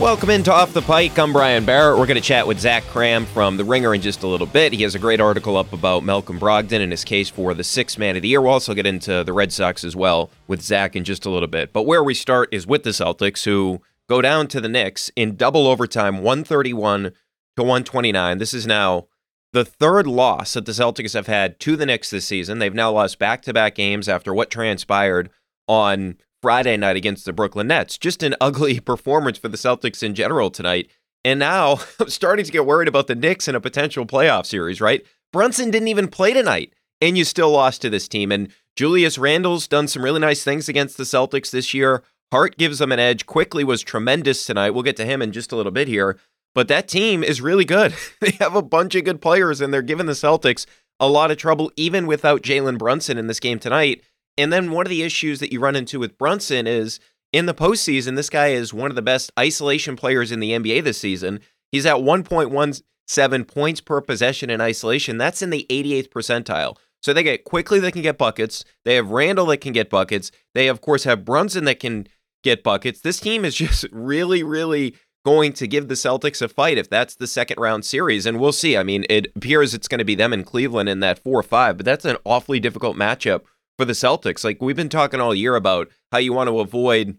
Welcome into Off the Pike. I'm Brian Barrett. We're going to chat with Zach Kram from The Ringer in just a little bit. He has a great article up about Malcolm Brogdon and his case for the sixth man of the year. We'll also get into the Red Sox as well with Zach in just a little bit. But where we start is with the Celtics, who go down to the Knicks in double overtime, 131 to 129. This is now the third loss that the Celtics have had to the Knicks this season. They've now lost back to back games after what transpired on Friday night against the Brooklyn Nets. Just an ugly performance for the Celtics in general tonight. And now I'm starting to get worried about the Knicks in a potential playoff series, right? Brunson didn't even play tonight, and you still lost to this team. And Julius Randle's done some really nice things against the Celtics this year. Hart gives them an edge. Quickley was tremendous tonight. We'll get to him in just a little bit here. But that team is really good. they have a bunch of good players, and they're giving the Celtics a lot of trouble, even without Jalen Brunson in this game tonight. And then one of the issues that you run into with Brunson is in the postseason, this guy is one of the best isolation players in the NBA this season. He's at 1.17 points per possession in isolation. That's in the 88th percentile. So they get Quickley that can get buckets. They have Randle that can get buckets. They, of course, have Brunson that can get buckets. This team is just really, really going to give the Celtics a fight if that's the second round series. And we'll see. I mean, it appears it's going to be them in Cleveland in that 4 5, but that's an awfully difficult matchup for the Celtics. Like we've been talking all year about how you want to avoid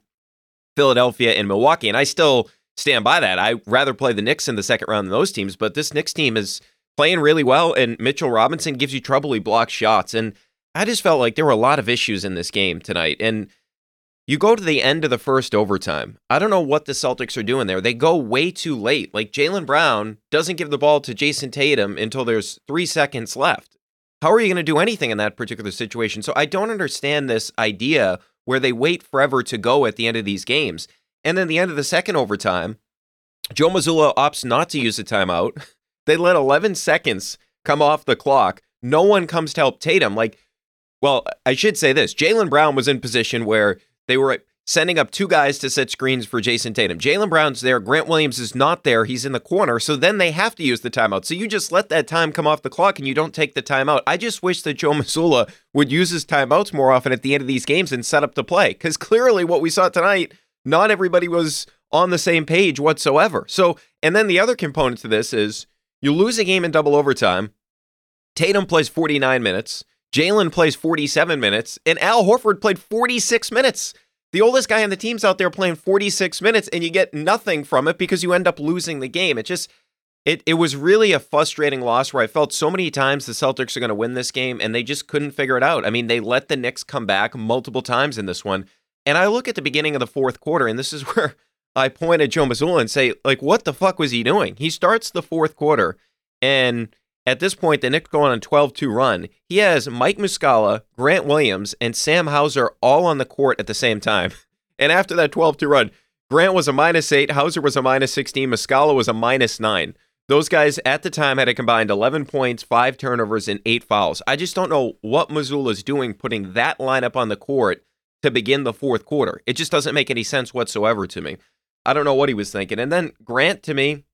Philadelphia and Milwaukee, and I still stand by that. I rather play the Knicks in the second round than those teams, but this Knicks team is playing really well, and Mitchell Robinson gives you trouble. He blocks shots, and I just felt like there were a lot of issues in this game tonight. And you go to the end of the first overtime. I don't know what the Celtics are doing there. They go way too late. Like Jaylen Brown doesn't give the ball to Jayson Tatum until there's three seconds left. How are you going to do anything in that particular situation? So I don't understand this idea where they wait forever to go at the end of these games. And then the end of the second overtime, Joe Mazzulla opts not to use the timeout. They let 11 seconds come off the clock. No one comes to help Tatum. Like, well, I should say this Jaylen Brown was in position where they were sending up two guys to set screens for Jayson Tatum. Jaylen Brown's there. Grant Williams is not there. He's in the corner. So then they have to use the timeout. So you just let that time come off the clock and you don't take the timeout. I just wish that Joe Mazzulla would use his timeouts more often at the end of these games and set up the play. Because clearly what we saw tonight, not everybody was on the same page whatsoever. So, and then the other component to this is you lose a game in double overtime. Tatum plays 49 minutes. Jaylen plays 47 minutes, and Al Horford played 46 minutes. The oldest guy on the team's out there playing 46 minutes and you get nothing from it because you end up losing the game. It just it it was really a frustrating loss where I felt so many times the Celtics are going to win this game and they just couldn't figure it out. I mean, they let the Knicks come back multiple times in this one. And I look at the beginning of the fourth quarter and this is where I point at Joe Mazzulla and say, like, what the fuck was he doing? He starts the fourth quarter and At this point, the Knicks go on a 12 2 run. He has Mike Muscala, Grant Williams, and Sam Hauser all on the court at the same time. And after that 12 2 run, Grant was a minus eight, Hauser was a minus 16, Muscala was a minus nine. Those guys at the time had a combined 11 points, five turnovers, and eight fouls. I just don't know what is doing putting that lineup on the court to begin the fourth quarter. It just doesn't make any sense whatsoever to me. I don't know what he was thinking. And then Grant, to me,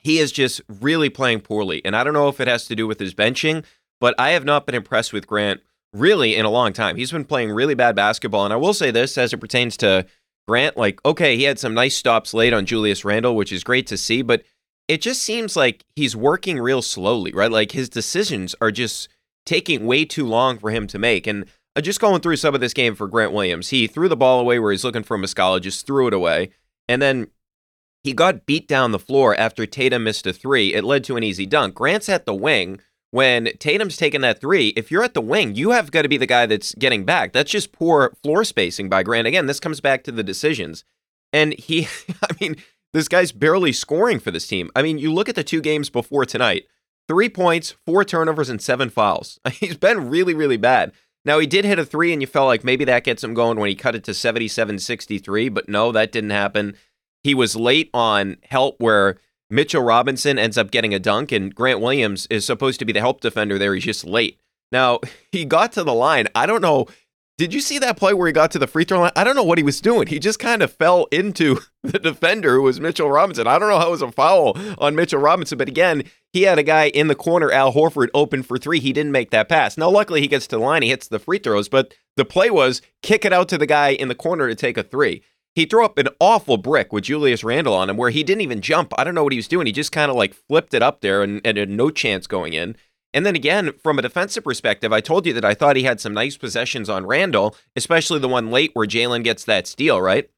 he is just really playing poorly. And I don't know if it has to do with his benching, but I have not been impressed with Grant really in a long time. He's been playing really bad basketball. And I will say this as it pertains to Grant like, okay, he had some nice stops late on Julius Randle, which is great to see, but it just seems like he's working real slowly, right? Like his decisions are just taking way too long for him to make. And uh, just going through some of this game for Grant Williams, he threw the ball away where he's looking for Muscala, just threw it away. And then he got beat down the floor after Tatum missed a three. It led to an easy dunk. Grant's at the wing. When Tatum's taking that three, if you're at the wing, you have got to be the guy that's getting back. That's just poor floor spacing by Grant. Again, this comes back to the decisions. And he, I mean, this guy's barely scoring for this team. I mean, you look at the two games before tonight three points, four turnovers, and seven fouls. He's been really, really bad. Now, he did hit a three, and you felt like maybe that gets him going when he cut it to 77 63, but no, that didn't happen. He was late on help where Mitchell Robinson ends up getting a dunk, and Grant Williams is supposed to be the help defender there. He's just late. Now, he got to the line. I don't know. Did you see that play where he got to the free throw line? I don't know what he was doing. He just kind of fell into the defender who was Mitchell Robinson. I don't know how it was a foul on Mitchell Robinson, but again, he had a guy in the corner, Al Horford, open for three. He didn't make that pass. Now, luckily, he gets to the line, he hits the free throws, but the play was kick it out to the guy in the corner to take a three he threw up an awful brick with Julius Randle on him where he didn't even jump. I don't know what he was doing. He just kind of like flipped it up there and, and had no chance going in. And then again, from a defensive perspective, I told you that I thought he had some nice possessions on Randle, especially the one late where Jaylen gets that steal, right?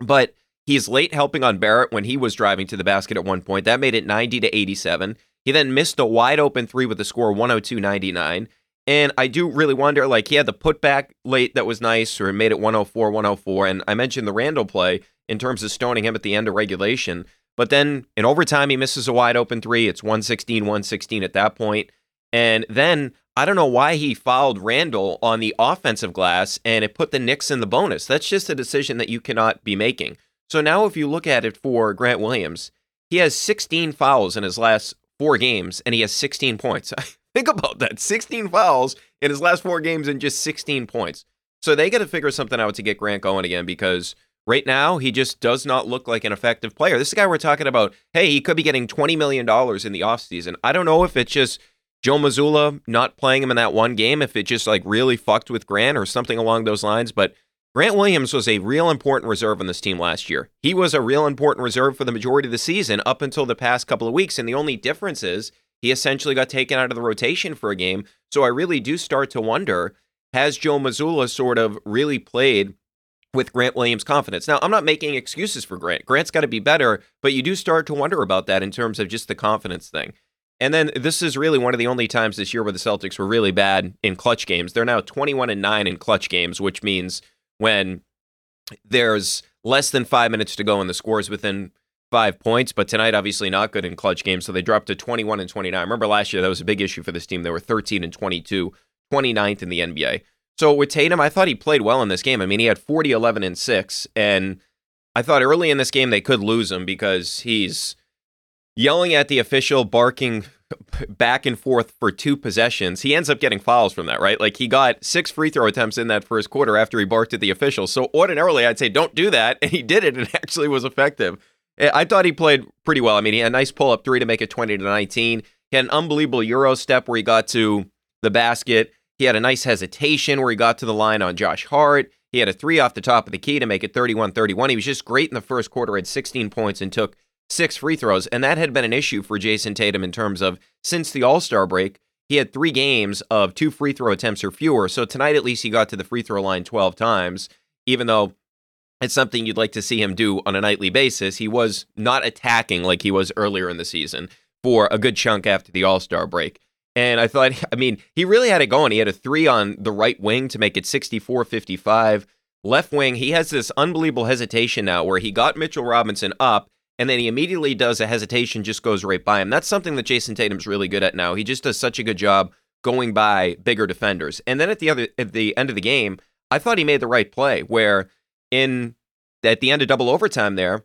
But he's late helping on Barrett when he was driving to the basket at one point. That made it 90 to 87. He then missed a wide open three with the score 102 99. And I do really wonder, like, he had the putback late that was nice, or made it 104, 104. And I mentioned the Randle play in terms of stoning him at the end of regulation. But then in overtime, he misses a wide open three. It's 116, 116 at that point. And then I don't know why he fouled Randle on the offensive glass and it put the Knicks in the bonus. That's just a decision that you cannot be making. So now, if you look at it for Grant Williams, he has 16 fouls in his last four games and he has 16 points. Think about that 16 fouls in his last four games and just 16 points. So they got to figure something out to get Grant going again because right now he just does not look like an effective player. This is a guy we're talking about. Hey, he could be getting $20 million in the offseason. I don't know if it's just Joe Mazzulla not playing him in that one game, if it just like really fucked with Grant or something along those lines. But Grant Williams was a real important reserve on this team last year. He was a real important reserve for the majority of the season up until the past couple of weeks. And the only difference is he essentially got taken out of the rotation for a game. So I really do start to wonder has Joe Mazzulla sort of really played with Grant Williams' confidence? Now, I'm not making excuses for Grant. Grant's got to be better, but you do start to wonder about that in terms of just the confidence thing. And then this is really one of the only times this year where the Celtics were really bad in clutch games. They're now 21 and 9 in clutch games, which means when there's less than five minutes to go and the score is within five points, but tonight obviously not good in clutch games, so they dropped to 21 and 29. Remember last year that was a big issue for this team. They were 13 and 22, 29th in the NBA. So with Tatum, I thought he played well in this game. I mean, he had 40, 11, and 6, and I thought early in this game they could lose him because he's yelling at the official, barking back and forth for two possessions. He ends up getting fouls from that, right? Like he got six free throw attempts in that first quarter after he barked at the official. So ordinarily, I'd say don't do that, and he did it, and actually was effective. Eh, I thought he played pretty well. I mean, he had a nice pull up three to make it 20 to 19. He had an unbelievable Euro step where he got to the basket. He had a nice hesitation where he got to the line on Josh Hart. He had a three off the top of the key to make it 31 31. He was just great in the first quarter, had 16 points and took six free throws. And that had been an issue for Jayson Tatum in terms of since the All Star break, he had three games of two free throw attempts or fewer. So tonight, at least, he got to the free throw line 12 times, even though it's something you'd like to see him do on a nightly basis. He was not attacking like he was earlier in the season for a good chunk after the All Star break. And I thought, I mean, he really had it going. He had a three on the right wing to make it 64 55. Left wing, he has this unbelievable hesitation now where he got Mitchell Robinson up and then he immediately does a hesitation, just goes right by him. That's something that Jayson Tatum's really good at now. He just does such a good job going by bigger defenders. And then at the other at the end of the game, I thought he made the right play where in at the end of double overtime there,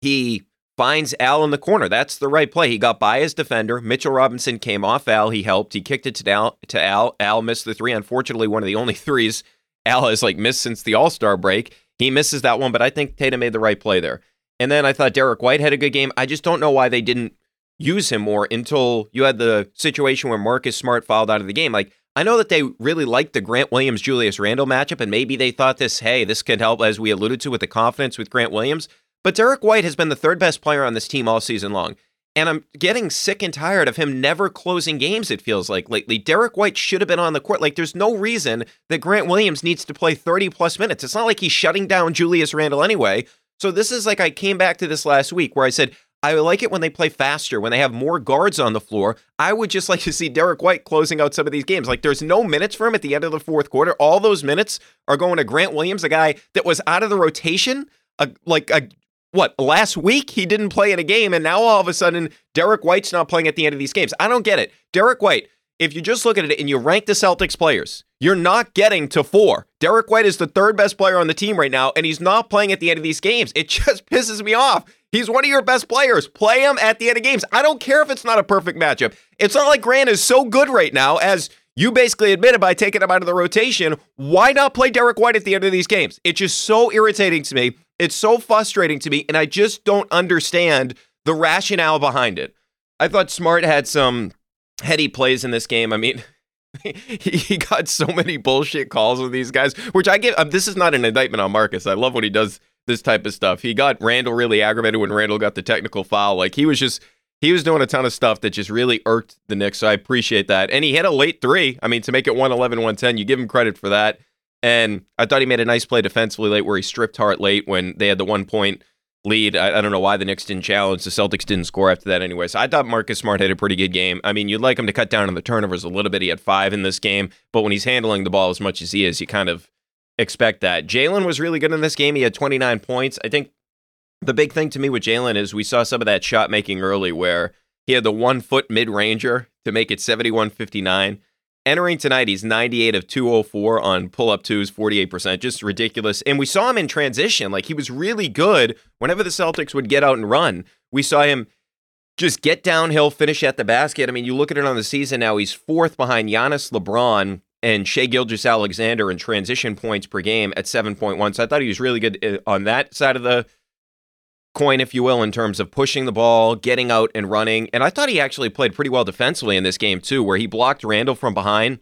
he finds Al in the corner. That's the right play. He got by his defender. Mitchell Robinson came off Al. He helped. He kicked it to Al. To Al. Al missed the three. Unfortunately, one of the only threes Al has like missed since the All Star break. He misses that one, but I think Tatum made the right play there. And then I thought Derrick White had a good game. I just don't know why they didn't use him more until you had the situation where Marcus Smart fouled out of the game. Like I know that they really liked the Grant Williams Julius Randle matchup, and maybe they thought this, hey, this could help, as we alluded to, with the confidence with Grant Williams. But Derrick White has been the third best player on this team all season long. And I'm getting sick and tired of him never closing games, it feels like lately. Derrick White should have been on the court. Like, there's no reason that Grant Williams needs to play 30 plus minutes. It's not like he's shutting down Julius Randle anyway. So, this is like I came back to this last week where I said, I like it when they play faster, when they have more guards on the floor. I would just like to see Derrick White closing out some of these games. Like there's no minutes for him at the end of the fourth quarter. All those minutes are going to Grant Williams, a guy that was out of the rotation, a, like a what last week he didn't play in a game, and now all of a sudden Derrick White's not playing at the end of these games. I don't get it. Derrick White, if you just look at it and you rank the Celtics players, you're not getting to four. Derrick White is the third best player on the team right now, and he's not playing at the end of these games. It just pisses me off. He's one of your best players. Play him at the end of games. I don't care if it's not a perfect matchup. It's not like Grant is so good right now, as you basically admitted by taking him out of the rotation. Why not play Derrick White at the end of these games? It's just so irritating to me. It's so frustrating to me, and I just don't understand the rationale behind it. I thought Smart had some heady plays in this game. I mean, he got so many bullshit calls with these guys, which I get. Um, this is not an indictment on Marcus. I love what he does this type of stuff. He got Randle really aggravated when Randle got the technical foul. Like he was just he was doing a ton of stuff that just really irked the Knicks. So I appreciate that. And he hit a late three. I mean, to make it 111, 110, you give him credit for that. And I thought he made a nice play defensively late where he stripped Hart late when they had the one point lead. I, I, don't know why the Knicks didn't challenge. The Celtics didn't score after that anyway. So I thought Marcus Smart had a pretty good game. I mean, you'd like him to cut down on the turnovers a little bit. He had five in this game, but when he's handling the ball as much as he is, you kind of expect that. Jaylen was really good in this game. He had 29 points. I think the big thing to me with Jaylen is we saw some of that shot making early where he had the one foot mid ranger to make it 71 59. Entering tonight, he's 98 of 204 on pull up twos, 48%. Just ridiculous. And we saw him in transition. Like he was really good whenever the Celtics would get out and run. We saw him just get downhill, finish at the basket. I mean, you look at it on the season now, he's fourth behind Giannis LeBron and Shai Gilgeous-Alexander in transition points per game at 7.1. So I thought he was really good uh, on that side of the coin, if you will, in terms of pushing the ball, getting out and running. And I thought he actually played pretty well defensively in this game, too, where he blocked Randle from behind.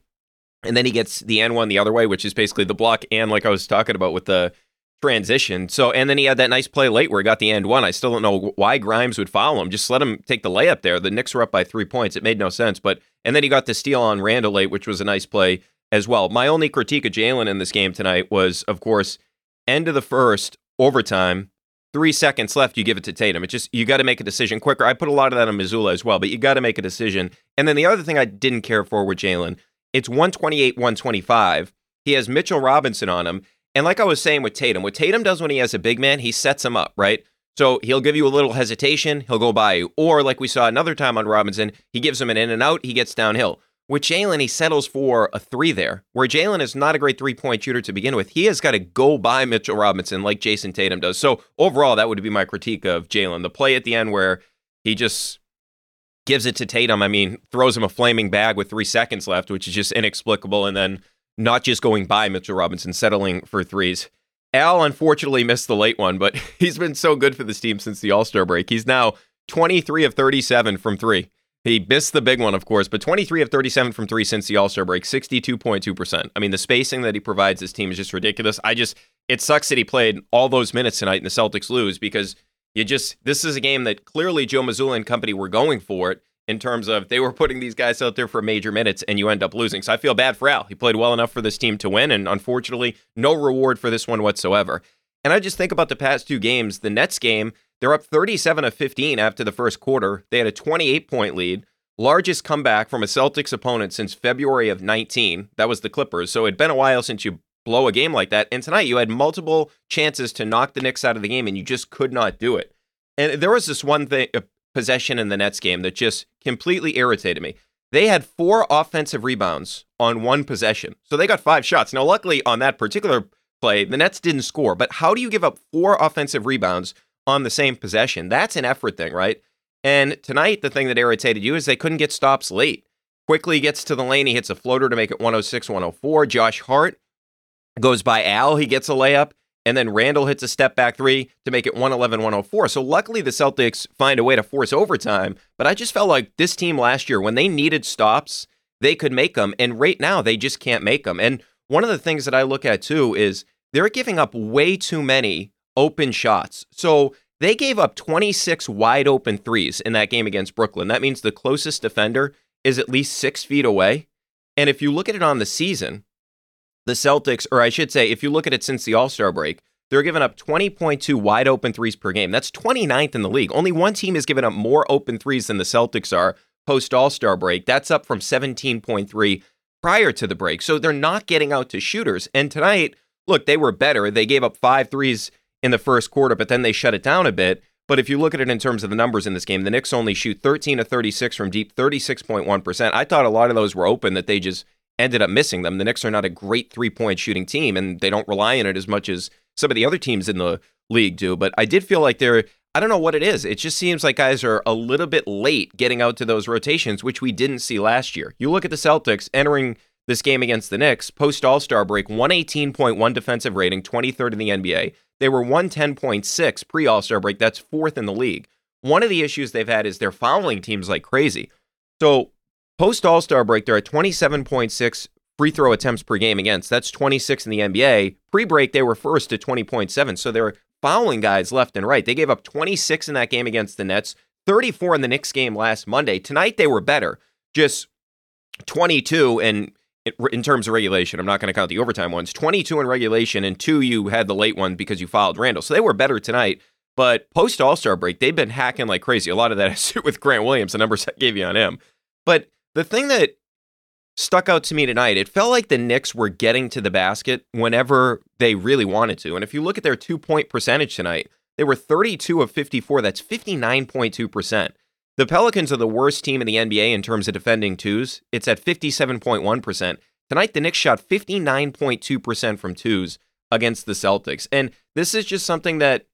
And then he gets the N one the other way, which is basically the block and like I was talking about with the transition. So, and then he had that nice play late where he got the end one. I still don't know why Grimes would follow him. Just let him take the layup there. The Knicks were up by three points. It made no sense. But, and then he got the steal on Randle late, which was a nice play as well. My only critique of Jaylen in this game tonight was, of course, end of the first, overtime, three seconds left, you give it to Tatum. It's just, you got to make a decision quicker. I put a lot of that on Mazzulla as well, but you got to make a decision. And then the other thing I didn't care for with Jaylen, it's 128, 125. He has Mitchell Robinson on him. And like I was saying with Tatum, what Tatum does when he has a big man, he sets him up, right? So he'll give you a little hesitation, he'll go by you. Or like we saw another time on Robinson, he gives him an in and out, he gets downhill. With Jaylen, he settles for a three there, where Jaylen is not a great three point shooter to begin with. He has got to go by Mitchell Robinson like Jayson Tatum does. So overall, that would be my critique of Jaylen. The play at the end where he just gives it to Tatum, I mean, throws him a flaming bag with three seconds left, which is just inexplicable. And then not just going by Mitchell Robinson, settling for threes. Al unfortunately missed the late one, but he's been so good for this team since the All Star break. He's now 23 of 37 from three. He missed the big one, of course, but 23 of 37 from three since the All Star break, 62.2%. I mean, the spacing that he provides this team is just ridiculous. I just, it sucks that he played all those minutes tonight and the Celtics lose because you just, this is a game that clearly Joe Mazzulla and company were going for it in terms of they were putting these guys out there for major minutes and you end up losing. So I feel bad for Al. He played well enough for this team to win, and unfortunately, no reward for this one whatsoever. And I just think about the past two games. The Nets game, they're up 37 of 15 after the first quarter. They had a 28 point lead largest comeback from a Celtics opponent since February of 19. That was the Clippers. So it'd been a while since you blow a game like that. And tonight you had multiple chances to knock the Knicks out of the game and you just could not do it. And there was this one thing, a possession in the Nets game that just completely irritated me. They had four offensive rebounds on one possession. So they got five shots. Now, luckily, on that particular play, the Nets didn't score. But how do you give up four offensive rebounds on the same possession? That's an effort thing, right? And tonight, the thing that irritated you is they couldn't get stops late. Quickley gets to the lane. He hits a floater to make it 106 104. Josh Hart goes by Al. He gets a layup. And then Randle hits a step back three to make it 111 104. So luckily the Celtics find a way to force overtime. But I just felt like this team last year, when they needed stops, they could make them. And right now they just can't make them. And one of the things that I look at too is they're giving up way too many open shots. So they gave up 26 wide open threes in that game against Brooklyn. That means the closest defender is at least six feet away. And if you look at it on the season, the Celtics, or I should say, if you look at it since the All Star break, they're giving up 20.2 wide open threes per game. That's 29th in the league. Only one team has given up more open threes than the Celtics are post All Star break. That's up from 17.3 prior to the break. So they're not getting out to shooters. And tonight, look, they were better. They gave up five threes in the first quarter, but then they shut it down a bit. But if you look at it in terms of the numbers in this game, the Knicks only shoot 13 to 36 from deep, 36.1%. I thought a lot of those were open that they just ended up missing them. The Knicks are not a great three point shooting team, and they don't rely on it as much as some of the other teams in the league do. But I did feel like they're, I don't know what it is. It just seems like guys are a little bit late getting out to those rotations, which we didn't see last year. You look at the Celtics entering this game against the Knicks, post All Star break, 118.1 defensive rating, 23rd in the NBA. They were 110.6 pre All Star break. That's fourth in the league. One of the issues they've had is they're fouling teams like crazy. So Post All Star break, they're at 27.6 free throw attempts per game against. That's 26 in the NBA. Pre break, they were first at 20.7. So they're fouling guys left and right. They gave up 26 in that game against the Nets, 34 in the Knicks game last Monday. Tonight, they were better, just 22 and in terms of regulation, I'm not going to count the overtime ones. 22 in regulation, and two you had the late one because you fouled Randle. So they were better tonight. But post All Star break, they've been hacking like crazy. A lot of that has to do with Grant Williams, the numbers I gave you on him. But the thing that stuck out to me tonight, it felt like the Knicks were getting to the basket whenever they really wanted to. And if you look at their two point percentage tonight, they were 32 of 54. That's 59.2%. The Pelicans are the worst team in the NBA in terms of defending twos. It's at 57.1%. Tonight, the Knicks shot 59.2% from twos against the Celtics. And this is just something that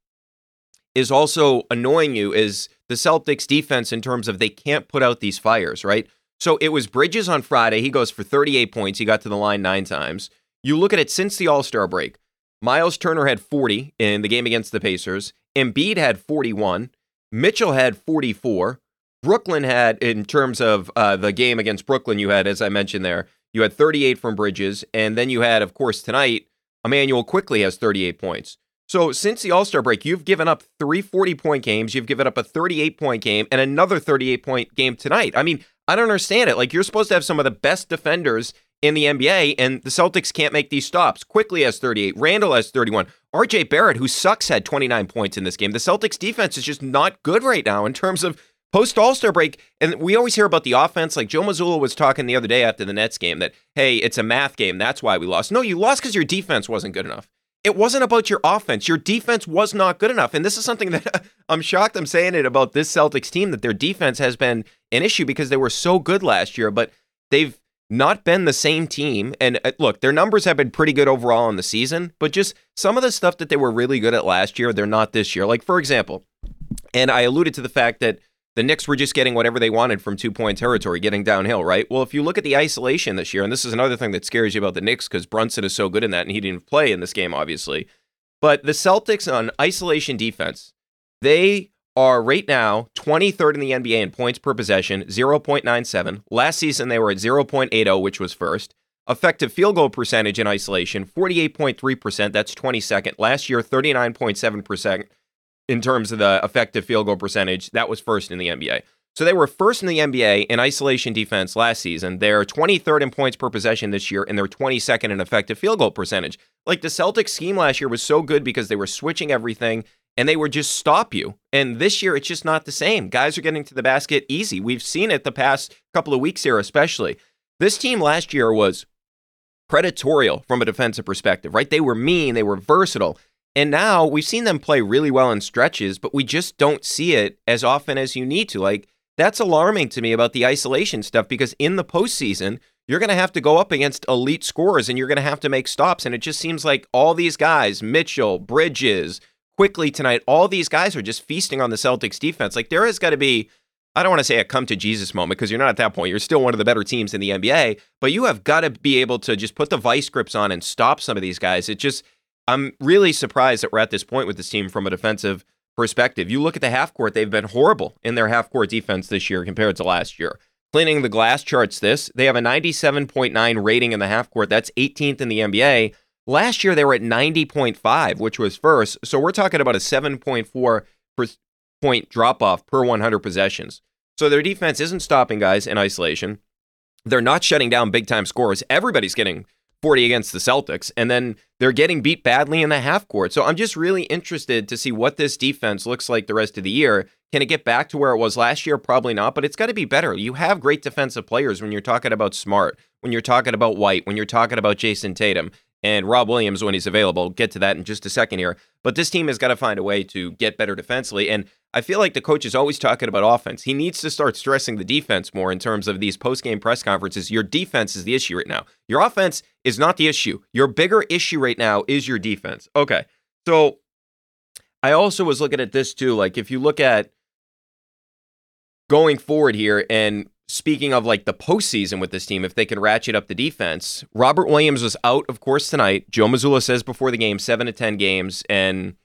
is also annoying you is the Celtics defense in terms of they can't put out these fires, right? So it was Bridges on Friday. He goes for 38 points. He got to the line nine times. You look at it since the All Star break. Myles Turner had 40 in the game against the Pacers. Embiid had 41. Mitchell had 44. Brooklyn had, in terms of uh, the game against Brooklyn, you had, as I mentioned there, you had 38 from Bridges. And then you had, of course, tonight, Immanuel Quickley has 38 points. So since the All Star break, you've given up three 40 point games. You've given up a 38 point game and another 38 point game tonight. I mean, I don't understand it. Like you're supposed to have some of the best defenders in the NBA, and the Celtics can't make these stops. Quickley has 38. Randle has 31. RJ Barrett, who sucks, had 29 points in this game. The Celtics defense is just not good right now in terms of post All Star break. And we always hear about the offense. Like Joe Mazzulla was talking the other day after the Nets game that, hey, it's a math game. That's why we lost. No, you lost because your defense wasn't good enough. It wasn't about your offense. Your defense was not good enough. And this is something that I'm shocked I'm saying it about this Celtics team that their defense has been an issue because they were so good last year, but they've not been the same team. And uh, look, their numbers have been pretty good overall in the season, but just some of the stuff that they were really good at last year, they're not this year. Like, for example, and I alluded to the fact that the Knicks were just getting whatever they wanted from two point territory, getting downhill, right? Well, if you look at the isolation this year, and this is another thing that scares you about the Knicks because Brunson is so good in that, and he didn't play in this game, obviously. But the Celtics on isolation defense, they are right now 23rd in the NBA in points per possession, 0.97. Last season, they were at 0.80, which was first. Effective field goal percentage in isolation, 48.3%. That's 22nd. Last year, 39.7% in terms of the effective field goal percentage. That was first in the NBA. So they were first in the NBA in isolation defense last season. They're 23rd in points per possession this year, and they're 22nd in effective field goal percentage. Like the Celtics scheme last year was so good because they were switching everything and they would just stop you. And this year, it's just not the same. Guys are getting to the basket easy. We've seen it the past couple of weeks here, especially. This team last year was predatorial from a defensive perspective, right? They were mean, they were versatile. And now we've seen them play really well in stretches, but we just don't see it as often as you need to. Like, that's alarming to me about the isolation stuff because in the postseason, you're going to have to go up against elite scorers and you're going to have to make stops. And it just seems like all these guys, Mitchell, Bridges, Quickley tonight, all these guys are just feasting on the Celtics defense. Like, there has got to be I don't want to say a come to Jesus moment because you're not at that point. You're still one of the better teams in the NBA, but you have got to be able to just put the vice grips on and stop some of these guys. It just, I'm really surprised that we're at this point with this team from a defensive perspective. You look at the half court, they've been horrible in their half court defense this year compared to last year. Cleaning the glass charts this, they have a 97.9 rating in the half court. That's 18th in the NBA. Last year, they were at 90.5, which was first. So we're talking about a 7.4 point drop off per 100 possessions. So their defense isn't stopping guys in isolation. They're not shutting down big time scores. Everybody's getting 40 against the Celtics, and then they're getting beat badly in the half court. So I'm just really interested to see what this defense looks like the rest of the year. Can it get back to where it was last year? Probably not, but it's got to be better. You have great defensive players when you're talking about Smart, when you're talking about White, when you're talking about Jayson Tatum and Rob Williams when he's available. get to that in just a second here. But this team has got to find a way to get better defensively. And I feel like the coach is always talking about offense. He needs to start stressing the defense more in terms of these post game press conferences. Your defense is the issue right now. Your offense is not the issue. Your bigger issue right now is your defense. Okay. So I also was looking at this too. Like, if you look at going forward here and speaking of like the postseason with this team, if they can ratchet up the defense, Robert Williams was out, of course, tonight. Joe Mazzulla says before the game, seven to 10 games and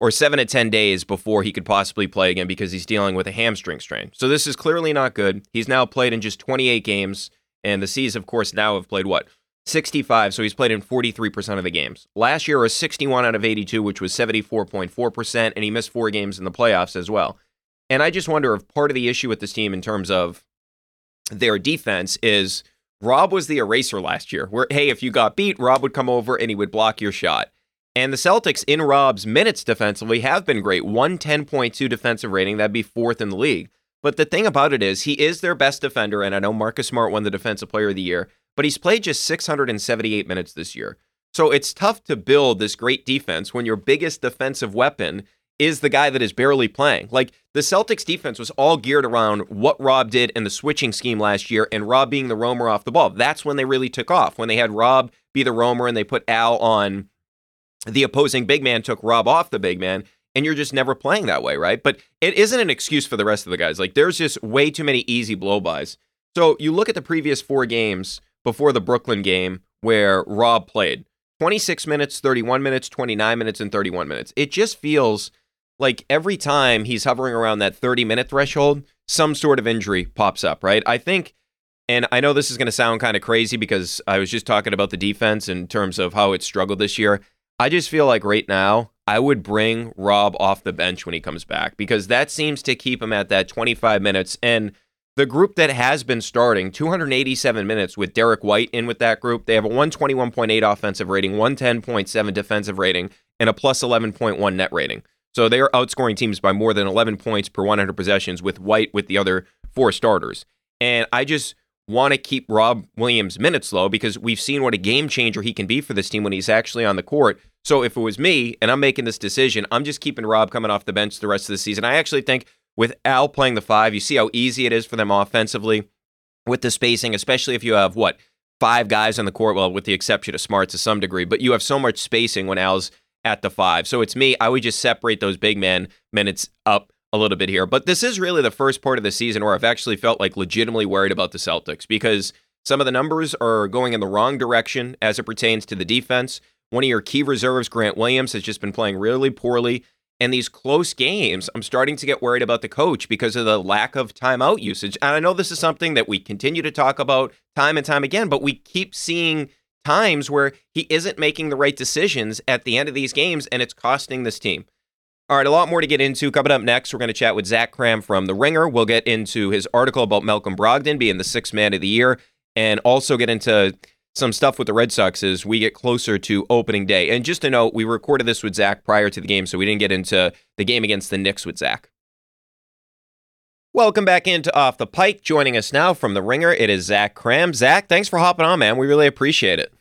or seven to 10 days before he could possibly play again because he's dealing with a hamstring strain. So this is clearly not good. He's now played in just 28 games, and the C's, of course, now have played what? 65, so he's played in 43% of the games. Last year was 61 out of 82, which was 74.4%, and he missed four games in the playoffs as well. And I just wonder if part of the issue with this team in terms of their defense is Rob was the eraser last year, where, hey, if you got beat, Rob would come over and he would block your shot. And the Celtics in Rob's minutes defensively have been great. 110.2 defensive rating, that'd be fourth in the league. But the thing about it is, he is their best defender, and I know Marcus Smart won the Defensive Player of the Year, but he's played just 678 minutes this year. So it's tough to build this great defense when your biggest defensive weapon is the guy that is barely playing. Like the Celtics defense was all geared around what Rob did in the switching scheme last year and Rob being the roamer off the ball. That's when they really took off. When they had Rob be the roamer and they put Al on the opposing big man, took Rob off the big man. And you're just never playing that way, right? But it isn't an excuse for the rest of the guys. Like there's just way too many easy blowbys. So you look at the previous four games before the Brooklyn game where Rob played 26 minutes, 31 minutes, 29 minutes, and 31 minutes. It just feels like every time he's hovering around that 30 minute threshold, some sort of injury pops up, right? I think, and I know this is going to sound kind of crazy because I was just talking about the defense in terms of how it struggled this year. I just feel like right now, I would bring Rob off the bench when he comes back because that seems to keep him at that 25 minutes. And the group that has been starting 287 minutes with Derrick White in with that group, they have a 121.8 offensive rating, 110.7 defensive rating, and a plus 11.1 net rating. So they are outscoring teams by more than 11 points per 100 possessions with White with the other four starters. And I just want to keep Rob Williams minutes low because we've seen what a game changer he can be for this team when he's actually on the court. So if it was me and I'm making this decision, I'm just keeping Rob coming off the bench the rest of the season. I actually think with Al playing the five, you see how easy it is for them offensively with the spacing, especially if you have what five guys on the court. Well, with the exception of Smart to some degree, but you have so much spacing when Al's at the five. So it's me. I would just separate those big man minutes up a little bit here. But this is really the first part of the season where I've actually felt like legitimately worried about the Celtics because some of the numbers are going in the wrong direction as it pertains to the defense. One of your key reserves, Grant Williams, has just been playing really poorly. And these close games, I'm starting to get worried about the coach because of the lack of timeout usage. And I know this is something that we continue to talk about time and time again, but we keep seeing times where he isn't making the right decisions at the end of these games, and it's costing this team. All right, a lot more to get into. Coming up next, we're going to chat with Zach Kram from The Ringer. We'll get into his article about Malcolm Brogdon being the sixth man of the year, and also get into some stuff with the Red Sox as we get closer to opening day. And just to note, we recorded this with Zach prior to the game, so we didn't get into the game against the Knicks with Zach. Welcome back into Off the Pike. Joining us now from The Ringer, it is Zach Kram. Zach, thanks for hopping on, man. We really appreciate it.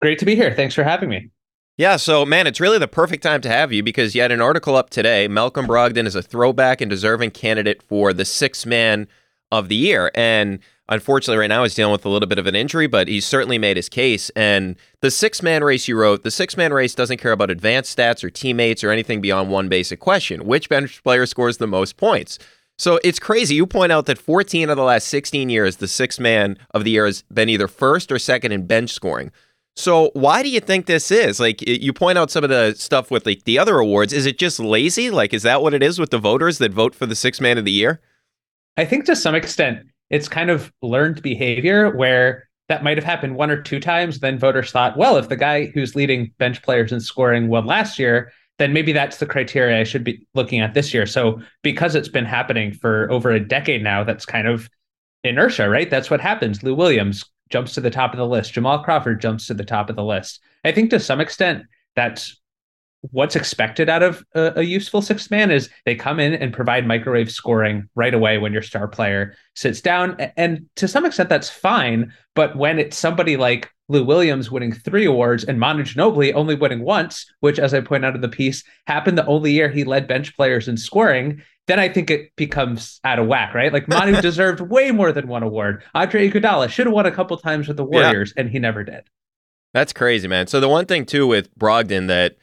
Great to be here. Thanks for having me. Yeah, so man, it's really the perfect time to have you because you had an article up today. Malcolm Brogdon is a throwback and deserving candidate for the six man of the year. And unfortunately, right now he's dealing with a little bit of an injury, but he's certainly made his case. And the six man race you wrote, the six man race doesn't care about advanced stats or teammates or anything beyond one basic question which bench player scores the most points? So it's crazy. You point out that 14 of the last 16 years, the six man of the year has been either first or second in bench scoring. So why do you think this is? Like you point out some of the stuff with like the other awards. Is it just lazy? Like is that what it is with the voters that vote for the six man of the year? I think to some extent it's kind of learned behavior where that might have happened one or two times. Then voters thought, well, if the guy who's leading bench players in scoring won last year, then maybe that's the criteria I should be looking at this year. So because it's been happening for over a decade now, that's kind of inertia, right? That's what happens. Lou Williams jumps to the top of the list. Jamal Crawford jumps to the top of the list. I think to some extent that's what's expected out of a, a, useful sixth man is they come in and provide microwave scoring right away when your star player sits down. And to some extent, that's fine. But when it's somebody like Lou Williams winning three awards and Manu Ginobili only winning once, which, as I point out in the piece, happened the only year he led bench players in scoring, then I think it becomes out of whack, right? Like Manu deserved way more than one award. Andre Iguodala should have won a couple times with the Warriors, yeah. and he never did. That's crazy, man. So the one thing too with Brogdon that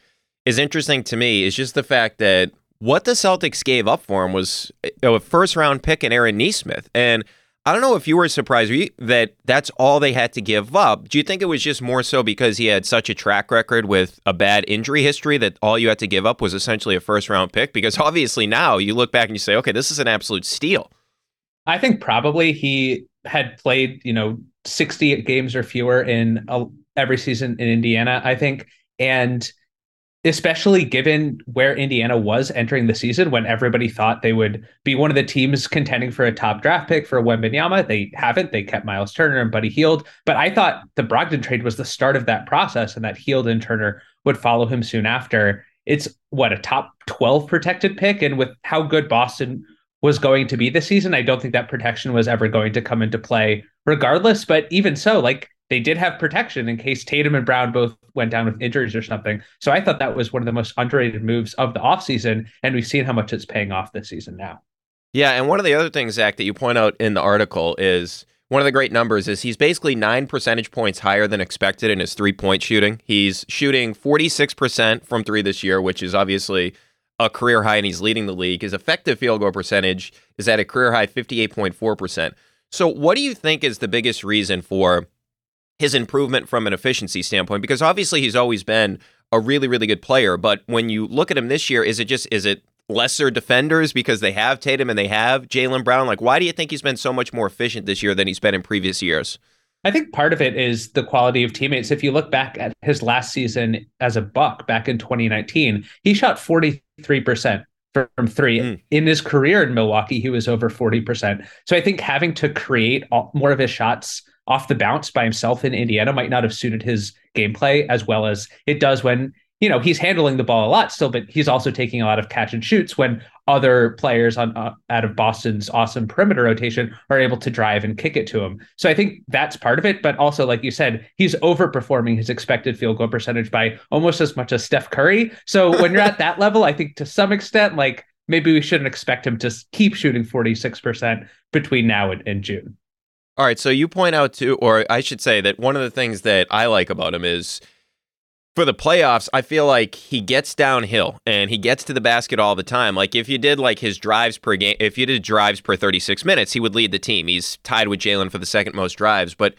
is interesting to me is just the fact that what the Celtics gave up for him was a first round pick in Aaron Nesmith. And I don't know if you were surprised that that's all they had to give up. Do you think it was just more so because he had such a track record with a bad injury history that all you had to give up was essentially a first round pick? Because obviously now you look back and you say, okay, this is an absolute steal. I think probably he had played, you know, 60 games or fewer in a, every season in Indiana, I think. And especially given where Indiana was entering the season when everybody thought they would be one of the teams contending for a top draft pick for Wembanyama. They haven't. They kept Myles Turner and Buddy Hield. But I thought the Brogdon trade was the start of that process and that Hield and Turner would follow him soon after. It's what a top 12 protected pick. And with how good Boston was going to be this season, I don't think that protection was ever going to come into play regardless. But even so, like they did have protection in case Tatum and Brown both went down with injuries or something. So I thought that was one of the most underrated moves of the offseason. And we've seen how much it's paying off this season now. Yeah. And one of the other things, Zach, that you point out in the article is one of the great numbers is he's basically nine percentage points higher than expected in his three point shooting. He's shooting 46% from three this year, which is obviously a career high, and he's leading the league. His effective field goal percentage is at a career high 58.4%. So, what do you think is the biggest reason for his improvement from an efficiency standpoint because obviously he's always been a really really good player but when you look at him this year is it just is it lesser defenders because they have Tatum and they have Jaylen Brown like why do you think he's been so much more efficient this year than he's been in previous years I think part of it is the quality of teammates. If you look back at his last season as a Buck back in 2019, he shot 43% from three. Mm. In his career in Milwaukee, he was over 40%. So I think having to create all, more of his shots off the bounce by himself in Indiana might not have suited his gameplay as well as it does when you know he's handling the ball a lot still, but he's also taking a lot of catch and shoots when other players on uh, out of Boston's awesome perimeter rotation are able to drive and kick it to him. So I think that's part of it, but also like you said, he's overperforming his expected field goal percentage by almost as much as Steph Curry. So when you're at that level, I think to some extent, like maybe we shouldn't expect him to keep shooting 46% between now and, and June. All right, so you point out too, or I should say that one of the things that I like about him is for the playoffs, I feel like he gets downhill and he gets to the basket all the time. Like if you did like his drives per game, if you did drives per 36 minutes, he would lead the team. He's tied with Jaylen for the second most drives. But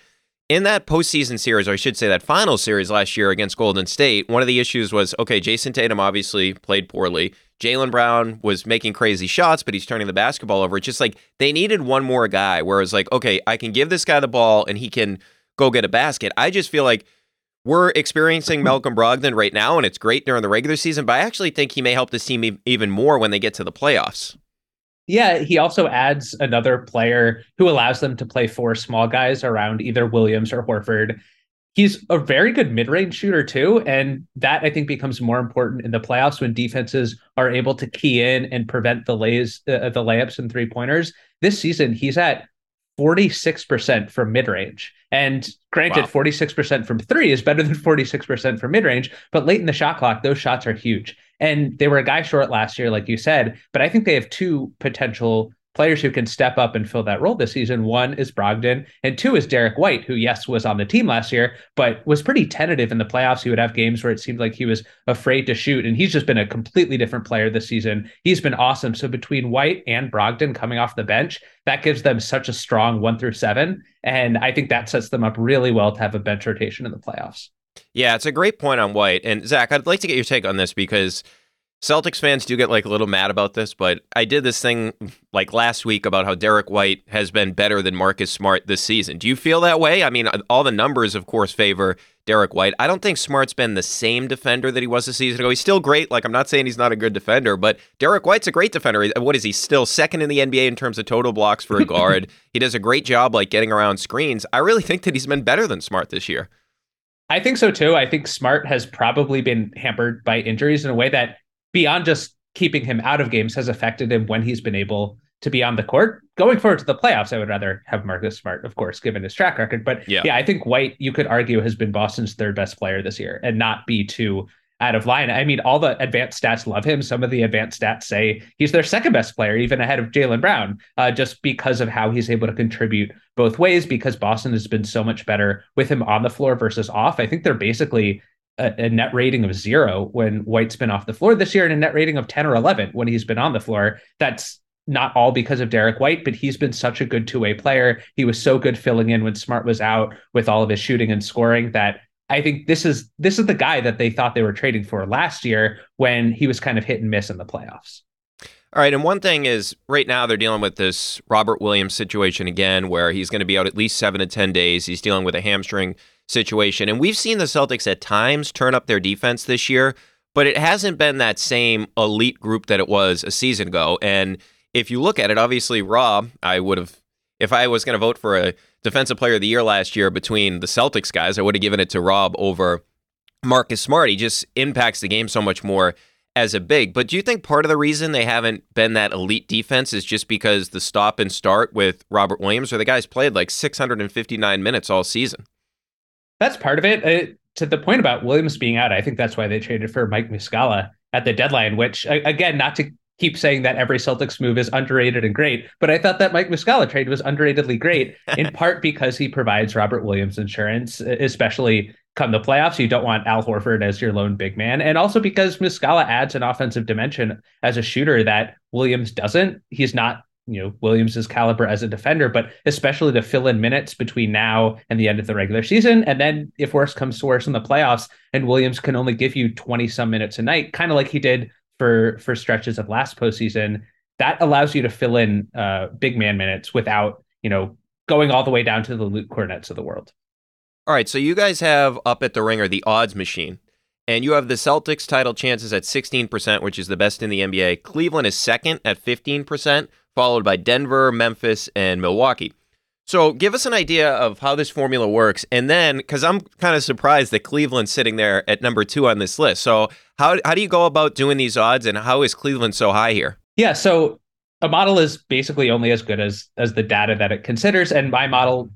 in that postseason series, or I should say that final series last year against Golden State, one of the issues was okay, Jayson Tatum obviously played poorly. Jaylen Brown was making crazy shots, but he's turning the basketball over. It's just like they needed one more guy where it's like, okay, I can give this guy the ball and he can go get a basket. I just feel like we're experiencing Malcolm Brogdon right now, and it's great during the regular season, but I actually think he may help this team even more when they get to the playoffs. Yeah, he also adds another player who allows them to play four small guys around either Williams or Horford he's a very good mid-range shooter too and that i think becomes more important in the playoffs when defenses are able to key in and prevent the lays uh, the layups and three pointers this season he's at 46% from mid range. And granted, wow. 46% from three is better than 46% from mid range, but late in the shot clock, those shots are huge. And they were a guy short last year, like you said, but I think they have two potential players who can step up and fill that role this season. One is Brogdon, and two is Derrick White, who, yes, was on the team last year, but was pretty tentative in the playoffs. He would have games where it seemed like he was afraid to shoot, and he's just been a completely different player this season. He's been awesome. So between White and Brogdon coming off the bench, that gives them such a strong one through seven. And I think that sets them up really well to have a bench rotation in the playoffs. Yeah, it's a great point on White. And Zach, I'd like to get your take on this because Celtics fans do get like a little mad about this, but I did this thing like last week about how Derrick White has been better than Marcus Smart this season. Do you feel that way? I mean, uh, all the numbers, of course, favor Derrick White. I don't think Smart's been the same defender that he was a season ago. He's still great. Like, I'm not saying he's not a good defender, but Derrick White's a great defender. What is he still second in the NBA in terms of total blocks for a guard? he does a great job like getting around screens. I really think that he's been better than Smart this year. I think so too. I think Smart has probably been hampered by injuries in a way that beyond just keeping him out of games has affected him when he's been able to be on the court. Going forward to the playoffs, I would rather have Marcus Smart, of course, given his track record. But yeah, yeah I think White, you could argue, has been Boston's third best player this year and not be too out of line. I mean, all the advanced stats love him. Some of the advanced stats say he's their second best player, even ahead of Jaylen Brown, uh, just because of how he's able to contribute both ways, because Boston has been so much better with him on the floor versus off. I think they're basically a, a, net rating of zero when White's been off the floor this year and a net rating of 10 or 11 when he's been on the floor. That's not all because of Derrick White, but he's been such a good two way player. He was so good filling in when Smart was out with all of his shooting and scoring that I think this is this is the guy that they thought they were trading for last year when he was kind of hit and miss in the playoffs. All right, and one thing is right now they're dealing with this Robert Williams situation again, where he's going to be out at least seven to ten days. He's dealing with a hamstring situation. And we've seen the Celtics at times turn up their defense this year, but it hasn't been that same elite group that it was a season ago. And if you look at it, obviously, Rob, I would have, if I was going to vote for a defensive player of the year last year between the Celtics guys, I would have given it to Rob over Marcus Smart. He just impacts the game so much more as a big. But do you think part of the reason they haven't been that elite defense is just because the stop and start with Robert Williams, or the guys played like 659 minutes all season? That's part of it. Uh, to the point about Williams being out, I think that's why they traded for Mike Muscala at the deadline, which again, not to keep saying that every Celtics move is underrated and great, but I thought that Mike Muscala trade was underratedly great in part because he provides Robert Williams insurance, especially come the playoffs. You don't want Al Horford as your lone big man. And also because Muscala adds an offensive dimension as a shooter that Williams doesn't. He's not you know Williams's caliber as a defender, but especially to fill in minutes between now and the end of the regular season. And then if worse comes to worse in the playoffs, and Williams can only give you 20 some minutes a night, kind of like he did for for stretches of last postseason, that allows you to fill in uh, big man minutes without, you know, going all the way down to the Luke Kornets of the world. All right, so you guys have up at the ringer the odds machine. And you have the Celtics title chances at 16%, which is the best in the NBA. Cleveland is second at 15% followed by Denver, Memphis, and Milwaukee. So give us an idea of how this formula works. And then, because I'm kind of surprised that Cleveland's sitting there at number two on this list. So how, how do you go about doing these odds and how is Cleveland so high here? Yeah. So a model is basically only as good as as the data that it considers. And my model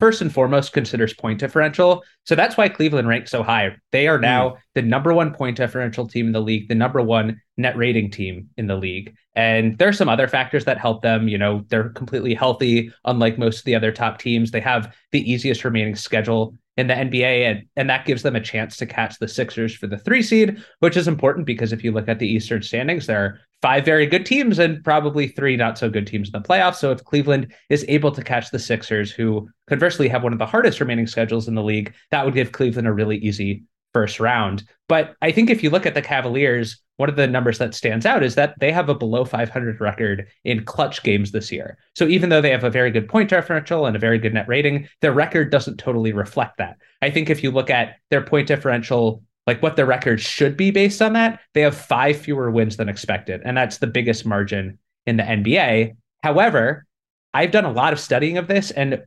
first and foremost considers point differential. So that's why Cleveland ranks so high. They are now mm. the number one point differential team in the league, the number one net rating team in the league. And there are some other factors that help them. You know, they're completely healthy, unlike most of the other top teams. They have the easiest remaining schedule in the NBA, and, and that gives them a chance to catch the Sixers for the three seed, which is important because if you look at the Eastern standings, there are five very good teams and probably three not so good teams in the playoffs. So if Cleveland is able to catch the Sixers, who conversely have one of the hardest remaining schedules in the league, that would give Cleveland a really easy first round. But I think if you look at the Cavaliers, one of the numbers that stands out is that they have a below 500 record in clutch games this year. So even though they have a very good point differential and a very good net rating, their record doesn't totally reflect that. I think if you look at their point differential, like what their record should be based on that, they have five fewer wins than expected. And that's the biggest margin in the NBA. However, I've done a lot of studying of this and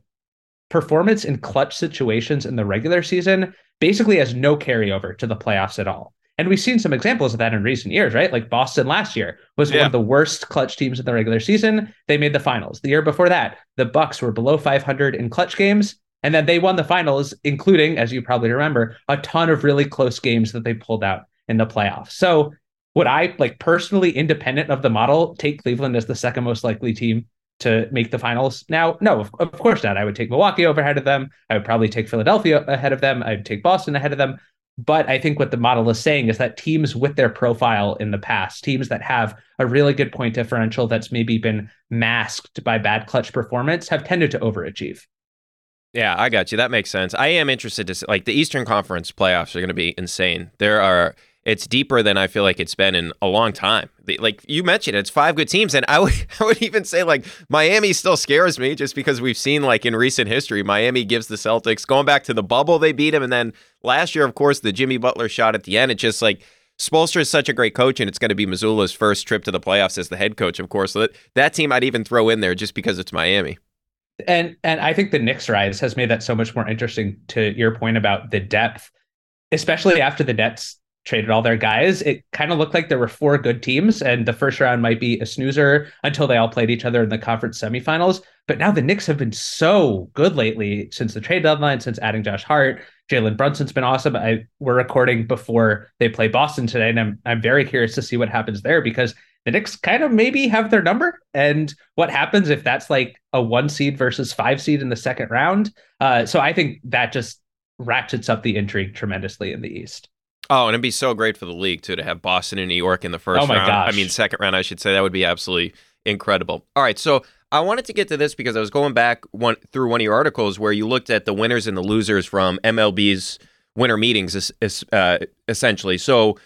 performance in clutch situations in the regular season basically has no carryover to the playoffs at all. And we've seen some examples of that in recent years, right? Like Boston last year was yeah. one of the worst clutch teams in the regular season. They made the finals. The year before that, the Bucks were below 500 in clutch games. And then they won the finals, including, as you probably remember, a ton of really close games that they pulled out in the playoffs. So would I like personally independent of the model take Cleveland as the second most likely team to make the finals now? No, of, of, course not. I would take Milwaukee over ahead of them. I would probably take Philadelphia ahead of them. I'd take Boston ahead of them. But I think what the model is saying is that teams with their profile in the past, teams that have a really good point differential that's maybe been masked by bad clutch performance, have tended to overachieve. Yeah, I got you. That makes sense. I am interested to see, like the Eastern Conference playoffs are going to be insane. There are it's deeper than I feel like it's been in a long time. Like you mentioned, it's five good teams, and I would I would even say like Miami still scares me just because we've seen like in recent history, Miami gives the Celtics going back to the bubble they beat them, and then last year, of course, the Jimmy Butler shot at the end. It's just like Spoelstra is such a great coach, and it's going to be Mazzulla's first trip to the playoffs as the head coach, of course. So that, that team I'd even throw in there just because it's Miami. And and I think the Knicks rise has made that so much more interesting. To your point about the depth, especially after the Nets traded all their guys, it kind of looked like there were four good teams, and the first round might be a snoozer until they all played each other in the conference semifinals. But now the Knicks have been so good lately since the trade deadline, since adding Josh Hart. Jalen Brunson's been awesome. I, we're recording before they play Boston today, and I'm I'm very curious to see what happens there because the Knicks kind of maybe have their number, and what happens if that's like a one seed versus five seed in the second round. Uh, so I think that just ratchets up the intrigue tremendously in the East. Oh, and it'd be so great for the league too to have Boston and New York in the first oh my round. Gosh. I mean, second round, I should say. That would be absolutely incredible. All right, so I wanted to get to this because I was going back one through one of your articles where you looked at the winners and the losers from MLB's winter meetings, uh, essentially. So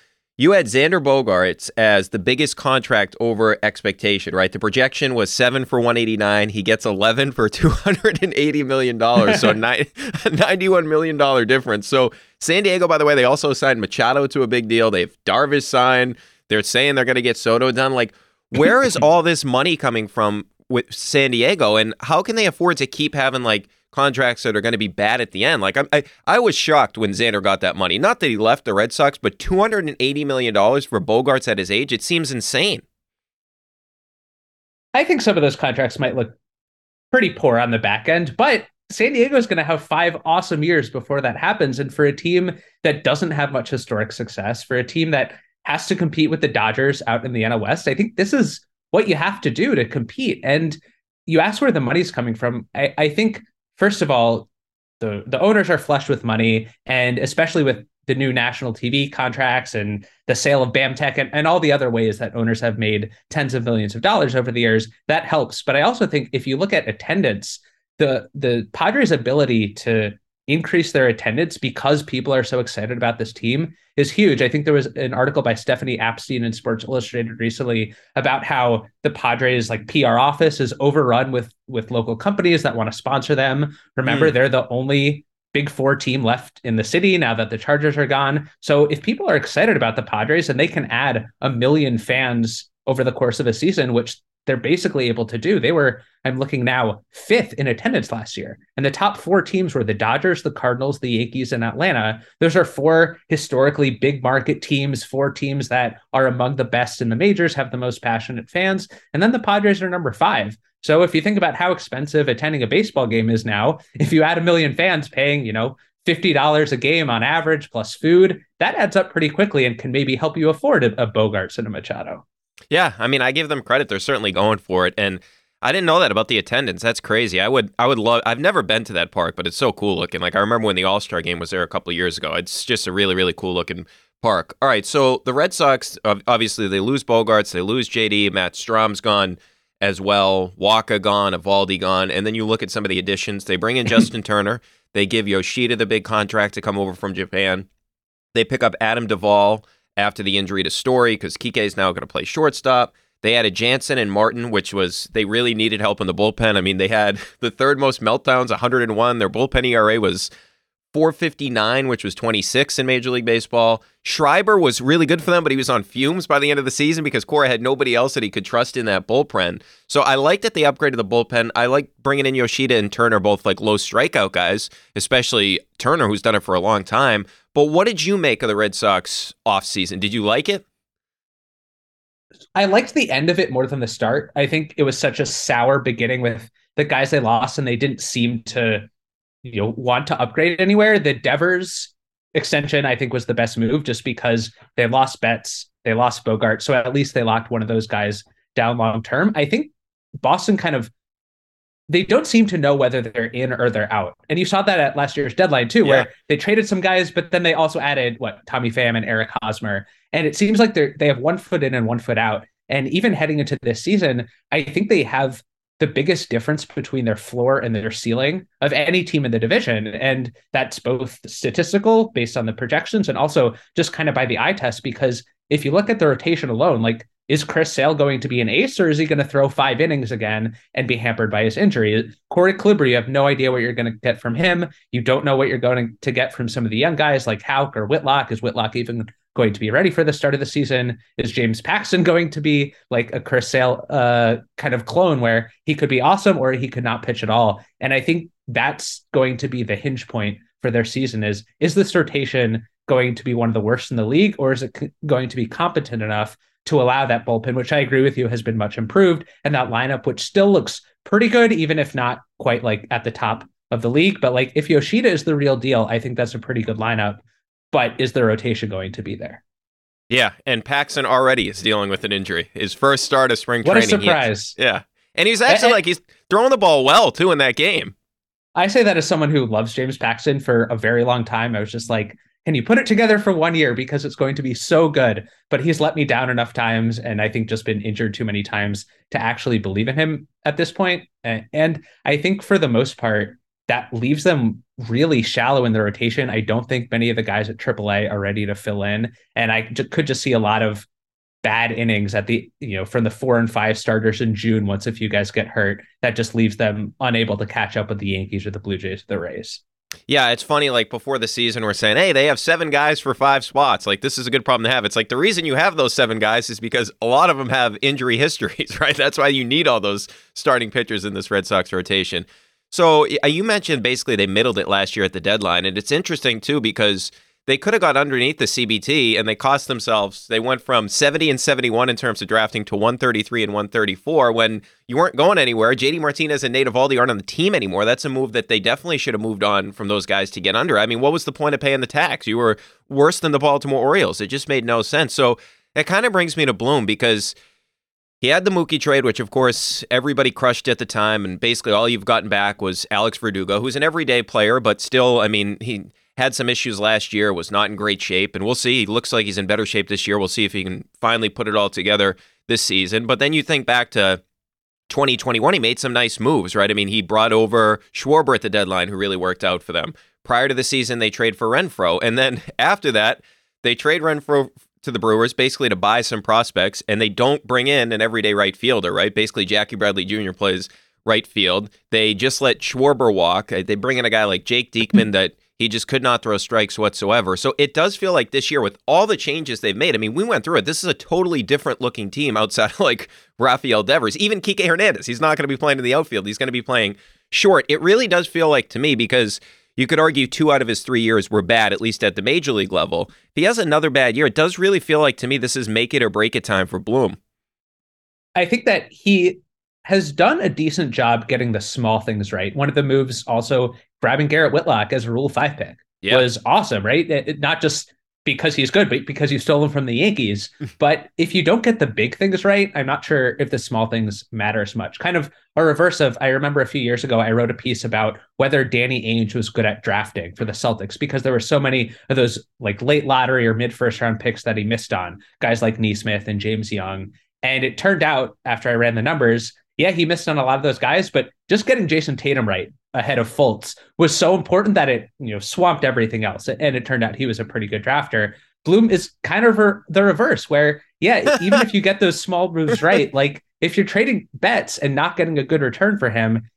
you had Xander Bogaerts as the biggest contract over expectation, right? The projection was seven for 189. He gets 11 for 280 million dollars, so 91 million dollar difference. So San Diego, by the way, they also signed Machado to a big deal. They've Darvish signed. They're saying they're going to get Soto done. Like, where is all this money coming from with San Diego, and how can they afford to keep having like? Contracts that are going to be bad at the end. Like I, I was shocked when Xander got that money. Not that he left the Red Sox, but two hundred and eighty million dollars for Bogaerts at his age. It seems insane. I think some of those contracts might look pretty poor on the back end, but San Diego is going to have five awesome years before that happens. And for a team that doesn't have much historic success, for a team that has to compete with the Dodgers out in the NL West, I think this is what you have to do to compete. And you ask where the money's coming from. I, I think first of all, the the owners are flush with money, and especially with the new national TV contracts and the sale of BAMTech and, and all the other ways that owners have made tens of millions of dollars over the years, that helps. But I also think if you look at attendance, the the Padres' ability to increase their attendance because people are so excited about this team is huge. I think there was an article by Stephanie Apstein in Sports Illustrated recently about how the Padres like PR office is overrun with with local companies that want to sponsor them. Remember, mm. they're the only big four team left in the city now that the Chargers are gone. So if people are excited about the Padres and they can add a million fans over the course of a season, which they're basically able to do. They were, I'm looking now, fifth in attendance last year. And the top four teams were the Dodgers, the Cardinals, the Yankees, and Atlanta. Those are four historically big market teams, four teams that are among the best in the majors, have the most passionate fans. And then the Padres are number five. So if you think about how expensive attending a baseball game is now, if you add a million fans paying, you know, $50 a game on average plus food, that adds up pretty quickly and can maybe help you afford a, a Bogaerts and a Machado. Yeah, I mean, I give them credit; they're certainly going for it, and I didn't know that about the attendance. That's crazy. I would, I would love. I've never been to that park, but it's so cool looking. Like I remember when the All Star game was there a couple of years ago. It's just a really, really cool looking park. All right, so the Red Sox, obviously, they lose Bogaerts, they lose JD, Matt Strahm's gone as well, Wacha gone, Eovaldi gone, and then you look at some of the additions. They bring in Justin Turner. They give Yoshida the big contract to come over from Japan. They pick up Adam Duvall after the injury to Story because Kike is now going to play shortstop. They added Jansen and Martin, which was they really needed help in the bullpen. I mean, they had the third most meltdowns, 101. Their bullpen ERA was 459, which was 26 in Major League Baseball. Schreiber was really good for them, but he was on fumes by the end of the season because Cora had nobody else that he could trust in that bullpen. So I like that they upgraded the bullpen. I like bringing in Yoshida and Turner, both like low strikeout guys, especially Turner, who's done it for a long time. But what did you make of the Red Sox offseason? Did you like it? I liked the end of it more than the start. I think it was such a sour beginning with the guys they lost, and they didn't seem to, you know, want to upgrade anywhere. The Devers extension, I think, was the best move just because they lost Betts, they lost Bogart, so at least they locked one of those guys down long term. I think Boston kind of they don't seem to know whether they're in or they're out. And you saw that at last year's deadline too, yeah. where they traded some guys, but then they also added what Tommy Pham and Eric Hosmer. And it seems like they're they have one foot in and one foot out. And even heading into this season, I think they have the biggest difference between their floor and their ceiling of any team in the division. And that's both statistical based on the projections and also just kind of by the eye test. Because if you look at the rotation alone, like is Chris Sale going to be an ace or is he going to throw five innings again and be hampered by his injury? Corey Kluber, you have no idea what you're going to get from him. You don't know what you're going to get from some of the young guys like Houck or Whitlock. Is Whitlock even going to be ready for the start of the season? Is James Paxton going to be like a Chris Sale uh, kind of clone where he could be awesome or he could not pitch at all? And I think that's going to be the hinge point for their season is is this rotation going to be one of the worst in the league or is it going to be competent enough to allow that bullpen, which I agree with you has been much improved, and that lineup, which still looks pretty good, even if not quite like at the top of the league. But like if Yoshida is the real deal, I think that's a pretty good lineup. But is the rotation going to be there? Yeah, and Paxton already is dealing with an injury. His first start of spring what training. What a surprise! yeah, and he's actually and, like he's throwing the ball well too in that game. I say that as someone who loves James Paxton for a very long time. I was just like, can you put it together for one year because it's going to be so good? But he's let me down enough times, and I think just been injured too many times to actually believe in him at this point. And I think for the most part, that leaves them really shallow in the rotation. I don't think many of the guys at AAA are ready to fill in, and I could just see a lot of bad innings at the you know from the four and five starters in June. Once a few guys get hurt, that just leaves them unable to catch up with the Yankees or the Blue Jays or the Rays. Yeah, it's funny. Like before the season, we're saying, hey, they have seven guys for five spots. Like, this is a good problem to have. It's like the reason you have those seven guys is because a lot of them have injury histories, right? That's why you need all those starting pitchers in this Red Sox rotation. So uh, you mentioned basically they middled it last year at the deadline. And it's interesting, too, because they could have got underneath the CBT and they cost themselves. They went from 70 and 71 in terms of drafting to 133 and 134 when you weren't going anywhere. JD Martinez and Nate Eovaldi aren't on the team anymore. That's a move that they definitely should have moved on from those guys to get under. I mean, what was the point of paying the tax? You were worse than the Baltimore Orioles. It just made no sense. So it kind of brings me to Bloom because he had the Mookie trade, which of course everybody crushed at the time, and basically all you've gotten back was Alex Verdugo, who's an everyday player, but still, I mean, he had some issues last year, was not in great shape, and we'll see. He looks like he's in better shape this year. We'll see if he can finally put it all together this season. But then you think back to 2021, he made some nice moves, right? I mean, he brought over Schwarber at the deadline, who really worked out for them. Prior to the season, they trade for Renfroe, and then after that, they trade Renfroe to the Brewers basically to buy some prospects, and they don't bring in an everyday right fielder, right? Basically, Jackie Bradley Jr. plays right field. They just let Schwarber walk. Uh, they bring in a guy like Jake Diekman that he just could not throw strikes whatsoever. So it does feel like this year, with all the changes they've made, I mean, we went through it. This is a totally different looking team outside of like Rafael Devers, even Kike Hernandez. He's not going to be playing in the outfield. He's going to be playing short. It really does feel like to me because you could argue two out of his three years were bad, at least at the major league level. If he has another bad year, it does really feel like to me this is make it or break it time for Bloom. I think that he has done a decent job getting the small things right. One of the moves also grabbing Garrett Whitlock as a Rule Five pick yeah. was awesome, right? It, not just because he's good, but because you stole him from the Yankees. but if you don't get the big things right, I'm not sure if the small things matter as much. Kind of a reverse of I remember a few years ago I wrote a piece about whether Danny Ainge was good at drafting for the Celtics because there were so many of those like late lottery or mid first round picks that he missed on guys like Nesmith and James Young. And it turned out after I ran the numbers, yeah, he missed on a lot of those guys, but just getting Jayson Tatum right ahead of Fultz was so important that it you know swamped everything else. And it turned out he was a pretty good drafter. Bloom is kind of the reverse, where yeah, even if you get those small moves right, like if you're trading Betts and not getting a good return for him,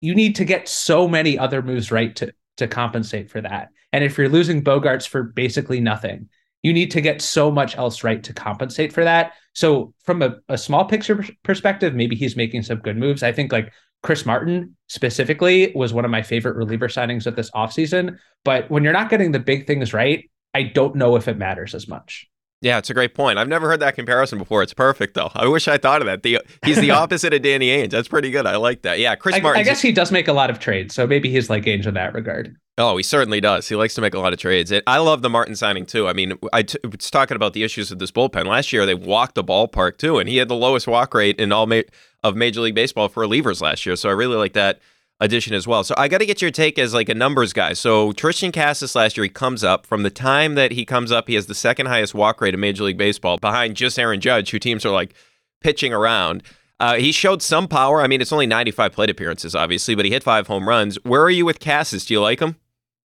you need to get so many other moves right to to compensate for that. And if you're losing Bogaerts for basically nothing, you need to get so much else right to compensate for that. So from a, a small picture perspective, maybe he's making some good moves. I think like Chris Martin specifically was one of my favorite reliever signings of this offseason. But when you're not getting the big things right, I don't know if it matters as much. Yeah, it's a great point. I've never heard that comparison before. It's perfect though. I wish I thought of that. The, he's the opposite of Danny Ainge. That's pretty good. I like that. Yeah, Chris I, Martin. I guess he does make a lot of trades, so maybe he's like Ainge in that regard. Oh, he certainly does. He likes to make a lot of trades. I love the Martin signing too. I mean, I t- was talking about the issues of this bullpen last year. They walked the ballpark too, and he had the lowest walk rate in all ma- of Major League Baseball for relievers last year. So I really like that addition as well. So I got to get your take as like a numbers guy. So Triston Casas last year he comes up from the time that he comes up, he has the second highest walk rate in Major League Baseball behind just Aaron Judge, who teams are like pitching around. Uh, he showed some power. I mean, it's only 95 plate appearances, obviously, but he hit five home runs. Where are you with Casas? Do you like him?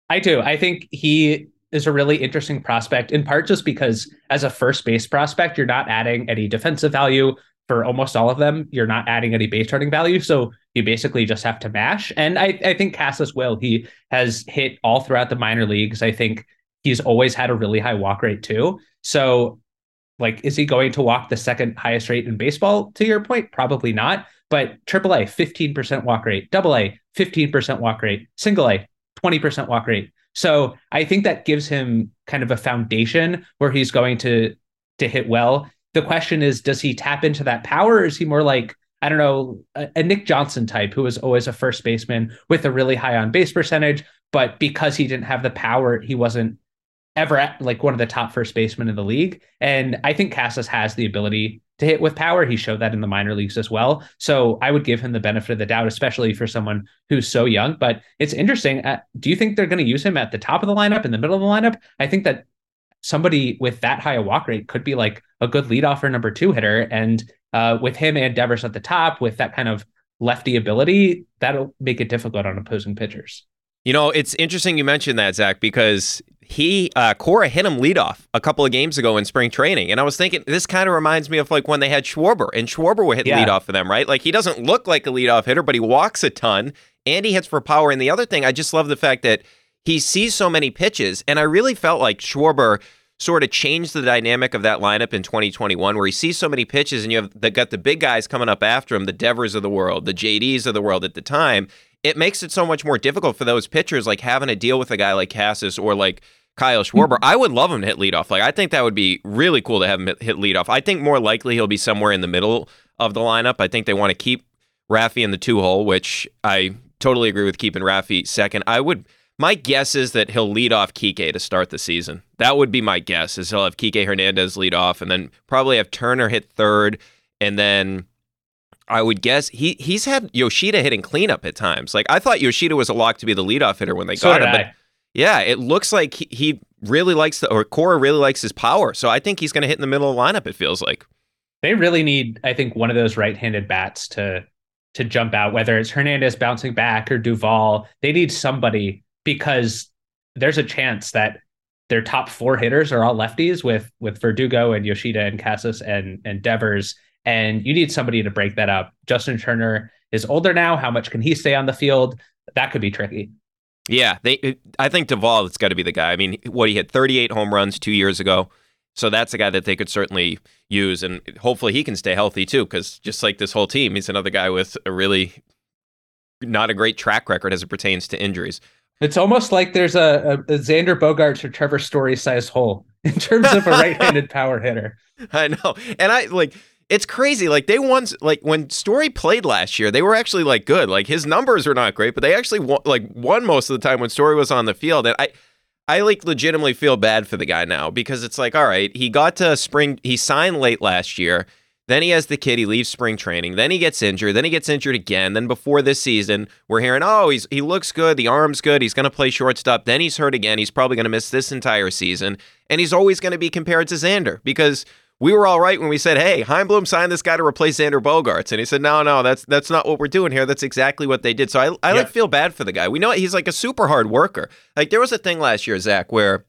I do. I think he is a really interesting prospect, in part just because as a first base prospect, you're not adding any defensive value for almost all of them. You're not adding any base running value. So you basically just have to mash. And I, I think Casas will. He has hit all throughout the minor leagues. I think he's always had a really high walk rate too. So like, is he going to walk the second highest rate in baseball? To your point, probably not. But AAA, 15% walk rate, double A, 15% walk rate, single A, 20% walk rate. So I think that gives him kind of a foundation where he's going to to hit well. The question is, does he tap into that power, is he more like I don't know a, a Nick Johnson type who was always a first baseman with a really high on base percentage, but because he didn't have the power, he wasn't ever at like one of the top first basemen in the league. And I think Casas has the ability to hit with power. He showed that in the minor leagues as well. So I would give him the benefit of the doubt, especially for someone who's so young. But it's interesting. Uh, do you think they're going to use him at the top of the lineup, in the middle of the lineup? I think that somebody with that high a walk rate could be like a good leadoff or number two hitter. And uh, with him and Devers at the top, with that kind of lefty ability, that'll make it difficult on opposing pitchers. You know, it's interesting you mentioned that, Zach, because he uh, Cora hit him leadoff a couple of games ago in spring training, and I was thinking this kind of reminds me of like when they had Schwarber, and Schwarber would hit yeah. leadoff for them, right? Like he doesn't look like a leadoff hitter, but he walks a ton, and he hits for power. And the other thing, I just love the fact that he sees so many pitches, and I really felt like Schwarber sort of changed the dynamic of that lineup in 2021, where he sees so many pitches, and you have the, got the big guys coming up after him, the Devers of the world, the JDs of the world at the time. It makes it so much more difficult for those pitchers, like having to deal with a guy like Casas or like Kyle Schwarber. Mm-hmm. I would love him to hit leadoff. Like I think that would be really cool to have him hit leadoff. I think more likely he'll be somewhere in the middle of the lineup. I think they want to keep Raffy in the two hole, which I totally agree with keeping Raffy second. I would. My guess is that he'll lead off Kike to start the season. That would be my guess. Is he'll have Kike Hernandez lead off, and then probably have Turner hit third, and then I would guess he he's had Yoshida hitting cleanup at times. Like I thought Yoshida was a lock to be the leadoff hitter when they so got him, I. but yeah, it looks like he, he really likes the or Cora really likes his power. So I think he's going to hit in the middle of the lineup. It feels like they really need, I think, one of those right-handed bats to to jump out. Whether it's Hernandez bouncing back or Duvall, they need somebody because there's a chance that their top four hitters are all lefties with with Verdugo and Yoshida and Casas and and Devers, and you need somebody to break that up. Justin Turner is older now. How much can he stay on the field? That could be tricky. Yeah, they. I think Duvall has got to be the guy. I mean, what he had 38 home runs two years ago, so that's a guy that they could certainly use, and hopefully he can stay healthy too. Because just like this whole team, he's another guy with a really not a great track record as it pertains to injuries. It's almost like there's a, a, a Xander Bogaerts or Trevor Story size hole in terms of a right-handed power hitter. I know, and I like it's crazy. Like they won, like when Story played last year, they were actually like good. Like his numbers were not great, but they actually won, like won most of the time when Story was on the field. And I, I like legitimately feel bad for the guy now because it's like, all right, he got to spring, he signed late last year. Then he has the kid. He leaves spring training. Then he gets injured. Then he gets injured again. Then before this season, we're hearing, oh, he's he looks good. The arm's good. He's going to play shortstop. Then he's hurt again. He's probably going to miss this entire season. And he's always going to be compared to Xander because we were all right when we said, "Hey, Chaim Bloom signed this guy to replace Xander Bogaerts. and he said, "No, no, that's that's not what we're doing here. That's exactly what they did." So I, I yeah. like feel bad for the guy. We know he's like a super hard worker. Like there was a thing last year, Zach, where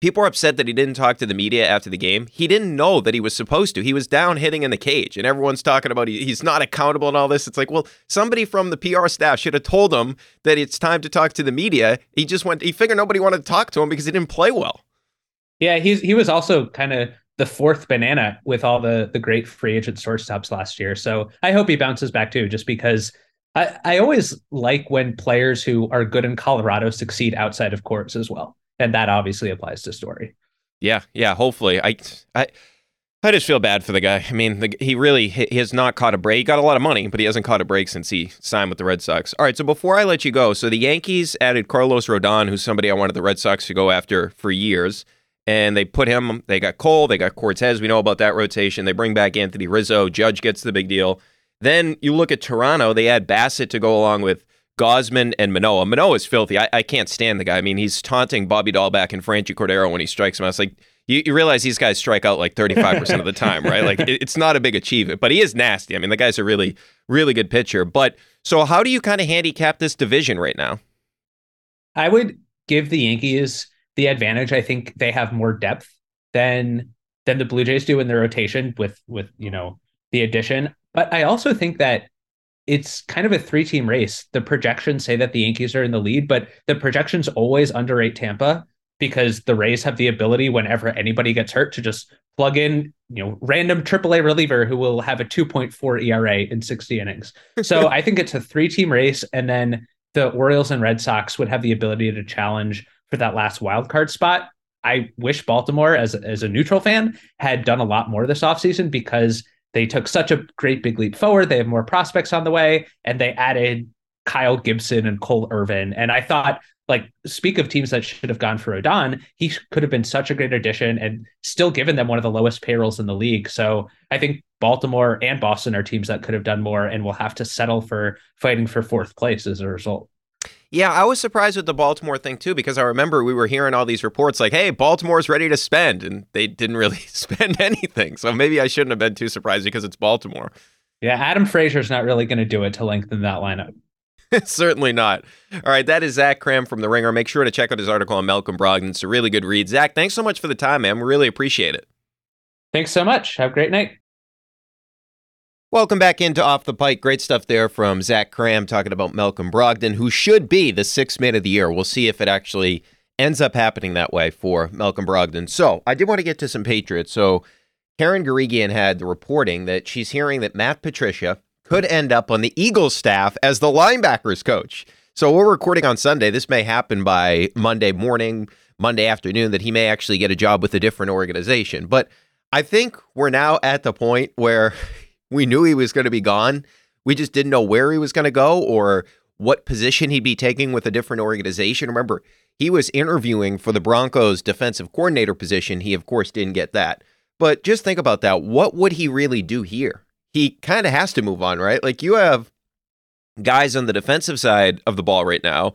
people are upset that he didn't talk to the media after the game. He didn't know that he was supposed to. He was down hitting in the cage, and everyone's talking about he, he's not accountable and all this. It's like, well, somebody from the PR staff should have told him that it's time to talk to the media. He just went. He figured nobody wanted to talk to him because he didn't play well. Yeah, he's he was also kind of the fourth banana with all the the great free agent shortstops last year. So I hope he bounces back too, just because. I, I always like when players who are good in Colorado succeed outside of Coors as well and that obviously applies to Story. Yeah, yeah. Hopefully, I, I, I just feel bad for the guy. I mean, the, he really he has not caught a break. He got a lot of money, but he hasn't caught a break since he signed with the Red Sox. All right, so before I let you go, so the Yankees added Carlos Rodon, who's somebody I wanted the Red Sox to go after for years, and they put him. They got Cole, they got Cortes. We know about that rotation. They bring back Anthony Rizzo. Judge gets the big deal. Then you look at Toronto. They add Bassitt to go along with Gausman and Manoah. Manoah is filthy. I, I can't stand the guy. I mean, he's taunting Bobby Dalbec and Franchy Cordero when he strikes him. I was like, you, you realize these guys strike out like 35% of the time, right? Like, it, it's not a big achievement, but he is nasty. I mean, the guy's a really, really good pitcher. But so, how do you kind of handicap this division right now? I would give the Yankees the advantage. I think they have more depth than than the Blue Jays do in their rotation with with you know the addition. But I also think that it's kind of a three team race. The projections say that the Yankees are in the lead, but the projections always underrate Tampa because the Rays have the ability whenever anybody gets hurt to just plug in, you know, random AAA reliever who will have a 2.4 ERA in 60 innings. So I think it's a three team race and then the Orioles and Red Sox would have the ability to challenge for that last wild card spot. I wish Baltimore as as a neutral fan had done a lot more this offseason because they took such a great big leap forward. They have more prospects on the way, and they added Kyle Gibson and Cole Irvin. And I thought, like, speak of teams that should have gone for Rodon, he could have been such a great addition and still given them one of the lowest payrolls in the league. So I think Baltimore and Boston are teams that could have done more and will have to settle for fighting for fourth place as a result. Yeah, I was surprised with the Baltimore thing too because I remember we were hearing all these reports like, "Hey, Baltimore's ready to spend," and they didn't really spend anything. So maybe I shouldn't have been too surprised because it's Baltimore. Yeah, Adam Frazier's not really going to do it to lengthen that lineup. Certainly not. All right, that is Zach Kram from The Ringer. Make sure to check out his article on Malcolm Brogdon. It's a really good read. Zach, thanks so much for the time, man. We really appreciate it. Thanks so much. Have a great night. Welcome back into Off the Pike. Great stuff there from Zach Kram talking about Malcolm Brogdon, who should be the sixth man of the year. We'll see if it actually ends up happening that way for Malcolm Brogdon. So I did want to get to some Patriots. So Karen Guregian had the reporting that she's hearing that Matt Patricia could end up on the Eagles staff as the linebackers coach. So we're recording on Sunday. This may happen by Monday morning, Monday afternoon, that he may actually get a job with a different organization. But I think we're now at the point where we knew he was going to be gone. We just didn't know where he was going to go or what position he'd be taking with a different organization. Remember, he was interviewing for the Broncos defensive coordinator position. He, of course, didn't get that. But just think about that. What would he really do here? He kind of has to move on, right? Like you have guys on the defensive side of the ball right now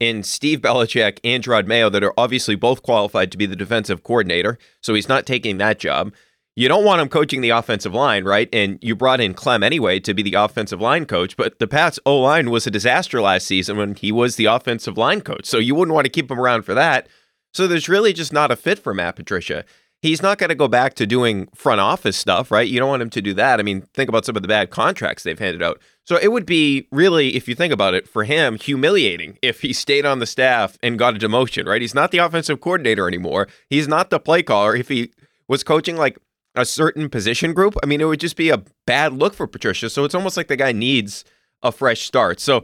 in Steve Belichick and Jerod Mayo that are obviously both qualified to be the defensive coordinator. So he's not taking that job you don't want him coaching the offensive line, right? And you brought in Klemm anyway to be the offensive line coach, but the Pats O line was a disaster last season when he was the offensive line coach. So you wouldn't want to keep him around for that. So there's really just not a fit for Matt Patricia. He's not going to go back to doing front office stuff, right? You don't want him to do that. I mean, think about some of the bad contracts they've handed out. So it would be really, if you think about it, for him, humiliating if he stayed on the staff and got a demotion, right? He's not the offensive coordinator anymore. He's not the play caller. If he was coaching like a certain position group, I mean, it would just be a bad look for Patricia. So it's almost like the guy needs a fresh start. So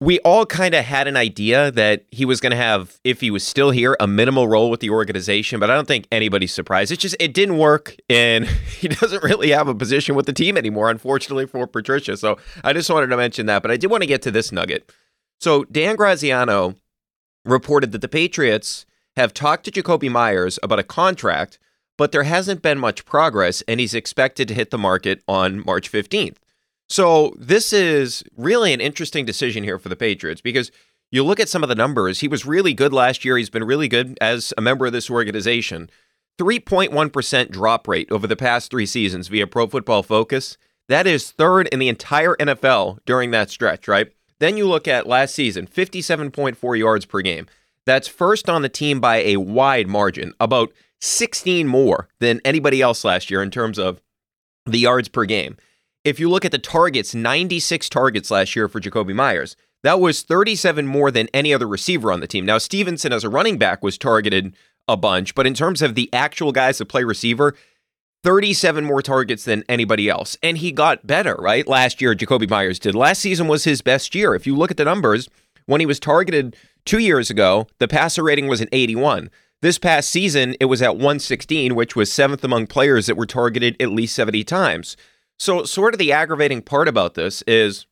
we all kind of had an idea that he was going to have, if he was still here, a minimal role with the organization, but I don't think anybody's surprised. It's just, it didn't work, and he doesn't really have a position with the team anymore, unfortunately, for Patricia. So I just wanted to mention that, but I did want to get to this nugget. So Dan Graziano reported that the Patriots have talked to Jakobi Meyers about a contract but there hasn't been much progress, and he's expected to hit the market on March 15th. So this is really an interesting decision here for the Patriots because you look at some of the numbers. He was really good last year. He's been really good as a member of this organization. 3.1% drop rate over the past three seasons via Pro Football Focus. That is third in the entire NFL during that stretch, right? Then you look at last season 57.4 yards per game. That's first on the team by a wide margin, about 16 more than anybody else last year in terms of the yards per game. If you look at the targets, 96 targets last year for Jakobi Meyers. That was 37 more than any other receiver on the team. Now, Stevenson as a running back was targeted a bunch, but in terms of the actual guys that play receiver, 37 more targets than anybody else. And he got better, right? Last year, Jakobi Meyers did. Last season was his best year. If you look at the numbers, when he was targeted two years ago, the passer rating was an 81. This past season, it was at 116, which was seventh among players that were targeted at least 70 times. So, sort of the aggravating part about this is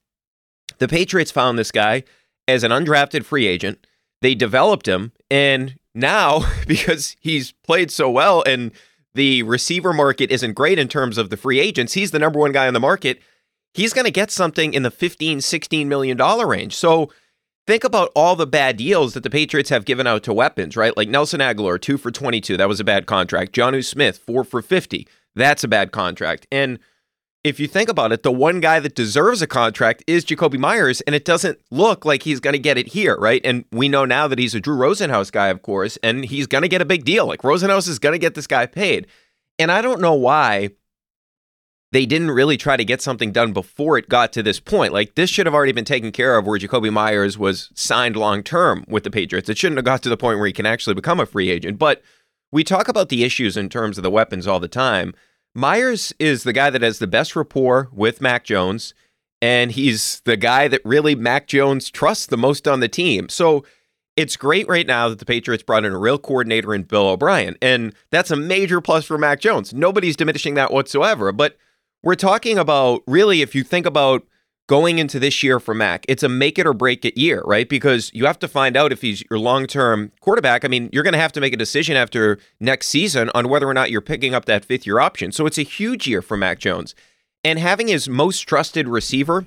the Patriots found this guy as an undrafted free agent. They developed him, and now, because he's played so well and the receiver market isn't great in terms of the free agents, he's the number one guy on the market. He's going to get something in the 15, 16 million dollar range. So think about all the bad deals that the Patriots have given out to weapons, right? Like Nelson Agholor, two for 22. That was a bad contract. Jonnu Smith, four for 50. That's a bad contract. And if you think about it, the one guy that deserves a contract is Jakobi Meyers, and it doesn't look like he's going to get it here, right? And we know now that he's a Drew Rosenhaus guy, of course, and he's going to get a big deal. Like Rosenhaus is going to get this guy paid. And I don't know why they didn't really try to get something done before it got to this point. Like this should have already been taken care of where Jakobi Meyers was signed long term with the Patriots. It shouldn't have got to the point where he can actually become a free agent. But we talk about the issues in terms of the weapons all the time. Meyers is the guy that has the best rapport with Mac Jones, and he's the guy that really Mac Jones trusts the most on the team. So it's great right now that the Patriots brought in a real coordinator in Bill O'Brien, and that's a major plus for Mac Jones. Nobody's diminishing that whatsoever, but we're talking about really, if you think about going into this year for Mac, it's a make it or break it year, right? Because you have to find out if he's your long term quarterback. I mean, you're going to have to make a decision after next season on whether or not you're picking up that fifth year option. So it's a huge year for Mac Jones. And having his most trusted receiver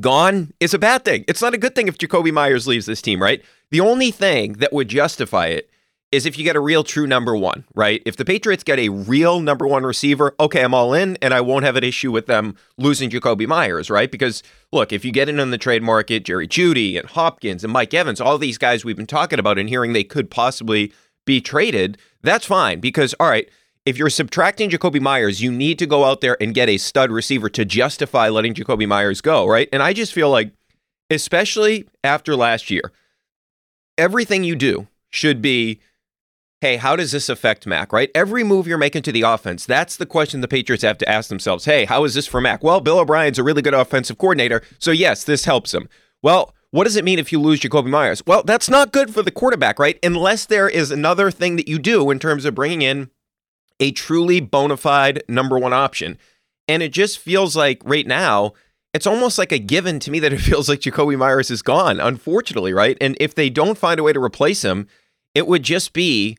gone is a bad thing. It's not a good thing if Jakobi Meyers leaves this team, right? The only thing that would justify it is if you get a real true number one, right? If the Patriots get a real number one receiver, okay, I'm all in and I won't have an issue with them losing Jakobi Meyers, right? Because look, if you get in on the trade market, Jerry Jeudy and Hopkins and Mike Evans, all these guys we've been talking about and hearing they could possibly be traded, that's fine because, all right, if you're subtracting Jakobi Meyers, you need to go out there and get a stud receiver to justify letting Jakobi Meyers go, right? And I just feel like, especially after last year, everything you do should be hey, how does this affect Mac, right? Every move you're making to the offense, that's the question the Patriots have to ask themselves. Hey, how is this for Mac? Well, Bill O'Brien's a really good offensive coordinator, so yes, this helps him. Well, what does it mean if you lose Jakobi Meyers? Well, that's not good for the quarterback, right? Unless there is another thing that you do in terms of bringing in a truly bona fide number one option. And it just feels like right now, it's almost like a given to me that it feels like Jakobi Meyers is gone, unfortunately, right? And if they don't find a way to replace him, it would just be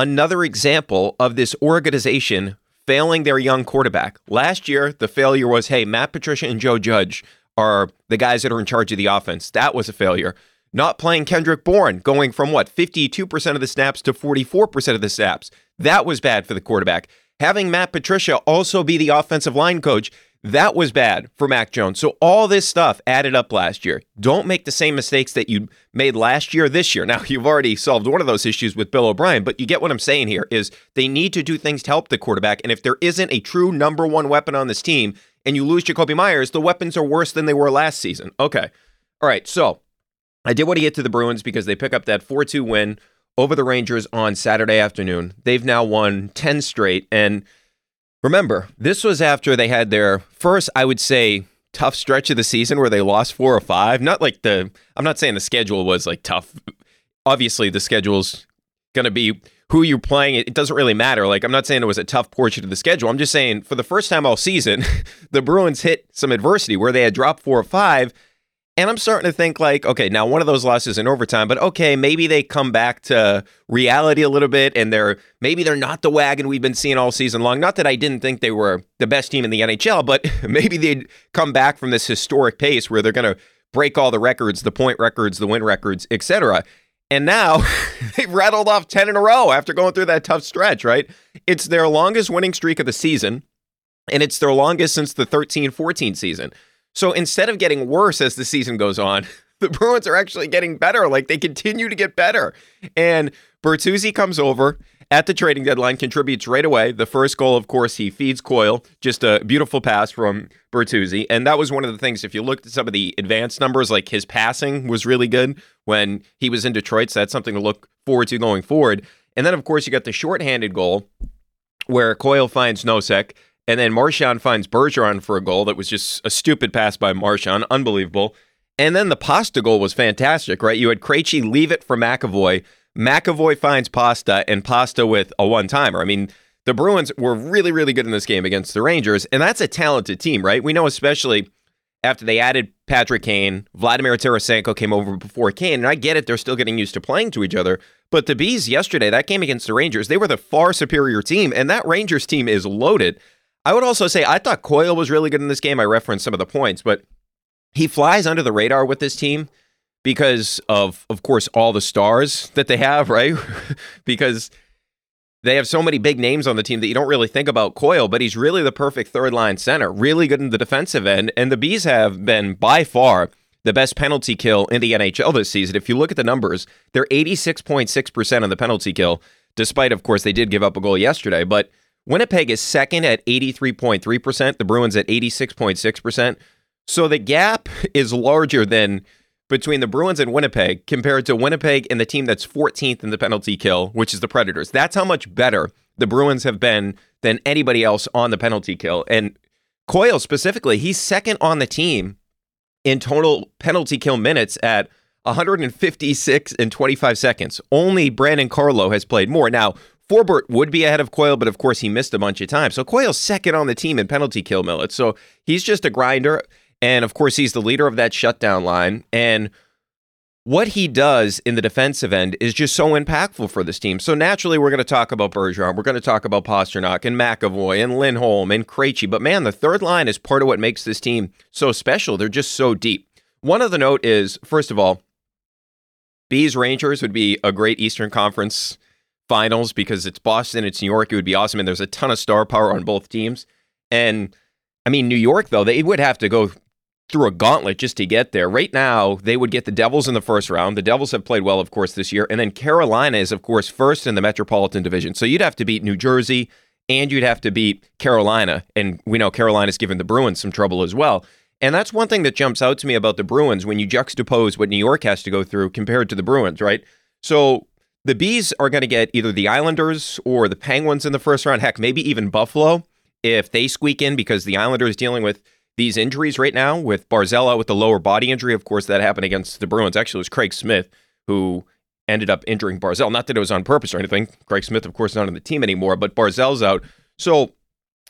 another example of this organization failing their young quarterback. Last year, the failure was hey, Matt Patricia and Joe Judge are the guys that are in charge of the offense. That was a failure. Not playing Kendrick Bourne, going from what, 52% of the snaps to 44% of the snaps. That was bad for the quarterback. Having Matt Patricia also be the offensive line coach, that was bad for Mac Jones. So all this stuff added up last year. Don't make the same mistakes that you made last year this year. Now you've already solved one of those issues with Bill O'Brien, but you get what I'm saying here is they need to do things to help the quarterback. And if there isn't a true number one weapon on this team and you lose Jakobi Meyers, the weapons are worse than they were last season. Okay. All right. So I did want to get to the Bruins because they pick up that 4-2 win over the Rangers on Saturday afternoon. They've now won 10 straight and Remember, this was after they had their first, I would say, tough stretch of the season where they lost four or five. Not like the, I'm not saying the schedule was like tough. Obviously, the schedule's going to be who you're playing. It doesn't really matter. Like, I'm not saying it was a tough portion of the schedule. I'm just saying for the first time all season, the Bruins hit some adversity where they had dropped four or five and I'm starting to think like, okay, now one of those losses in overtime, but okay, maybe they come back to reality a little bit and they're maybe they're not the wagon we've been seeing all season long. Not that I didn't think they were the best team in the NHL, but maybe they'd come back from this historic pace where they're going to break all the records, the point records, the win records, etc. And now they've rattled off 10 in a row after going through that tough stretch, right? It's their longest winning streak of the season, and it's their longest since the 13 14 season. So instead of getting worse as the season goes on, the Bruins are actually getting better. Like they continue to get better. And Bertuzzi comes over at the trading deadline, contributes right away. The first goal, of course, he feeds Coyle. Just a beautiful pass from Bertuzzi. And that was one of the things, if you looked at some of the advanced numbers, like his passing was really good when he was in Detroit. So that's something to look forward to going forward. And then, of course, you got the shorthanded goal where Coyle finds Nosek. And then Marchand finds Bergeron for a goal that was just a stupid pass by Marchand. Unbelievable. And then the Pasta goal was fantastic, right? You had Krejci leave it for McAvoy. McAvoy finds Pasta and Pasta with a one timer. I mean, the Bruins were really, really good in this game against the Rangers. And that's a talented team, right? We know, especially after they added Patrick Kane, Vladimir Tarasenko came over before Kane. And I get it, they're still getting used to playing to each other. But the Bees yesterday, that game against the Rangers, they were the far superior team. And that Rangers team is loaded. I would also say I thought Coyle was really good in this game. I referenced some of the points, but he flies under the radar with this team because of, of course, all the stars that they have, right? because they have so many big names on the team that you don't really think about Coyle, but he's really the perfect third line center, really good in the defensive end. And the Bees have been by far the best penalty kill in the NHL this season. If you look at the numbers, they're 86.6% on the penalty kill, despite, of course, they did give up a goal yesterday. But Winnipeg is second at 83.3%, the Bruins at 86.6%. So the gap is larger than between the Bruins and Winnipeg compared to Winnipeg and the team that's 14th in the penalty kill, which is the Predators. That's how much better the Bruins have been than anybody else on the penalty kill. And Coyle specifically, he's second on the team in total penalty kill minutes at 156 and 25 seconds. Only Brandon Carlo has played more. Now, Forbort would be ahead of Coyle, but of course he missed a bunch of times. So Coyle's second on the team in penalty kill minutes. So he's just a grinder. And of course, he's the leader of that shutdown line. And what he does in the defensive end is just so impactful for this team. So naturally, we're going to talk about Bergeron. We're going to talk about Pastrnak and McAvoy and Lindholm and Krejci. But man, the third line is part of what makes this team so special. They're just so deep. One of the note is, first of all, Bees Rangers would be a great Eastern Conference finals because it's Boston, it's New York. It would be awesome. And there's a ton of star power on both teams. And I mean, New York, though, they would have to go through a gauntlet just to get there. Right now, they would get the Devils in the first round. The Devils have played well, of course, this year. And then Carolina is, of course, first in the Metropolitan Division. So you'd have to beat New Jersey and you'd have to beat Carolina. And we know Carolina's given the Bruins some trouble as well. And that's one thing that jumps out to me about the Bruins when you juxtapose what New York has to go through compared to the Bruins, right? So the Bees are going to get either the Islanders or the Penguins in the first round. Heck, maybe even Buffalo if they squeak in because the Islanders dealing with these injuries right now with Barzella with the lower body injury. Of course, that happened against the Bruins. Actually, it was Craig Smith who ended up injuring Barzal. Not that it was on purpose or anything. Craig Smith, of course, not on the team anymore, but Barzal's out. So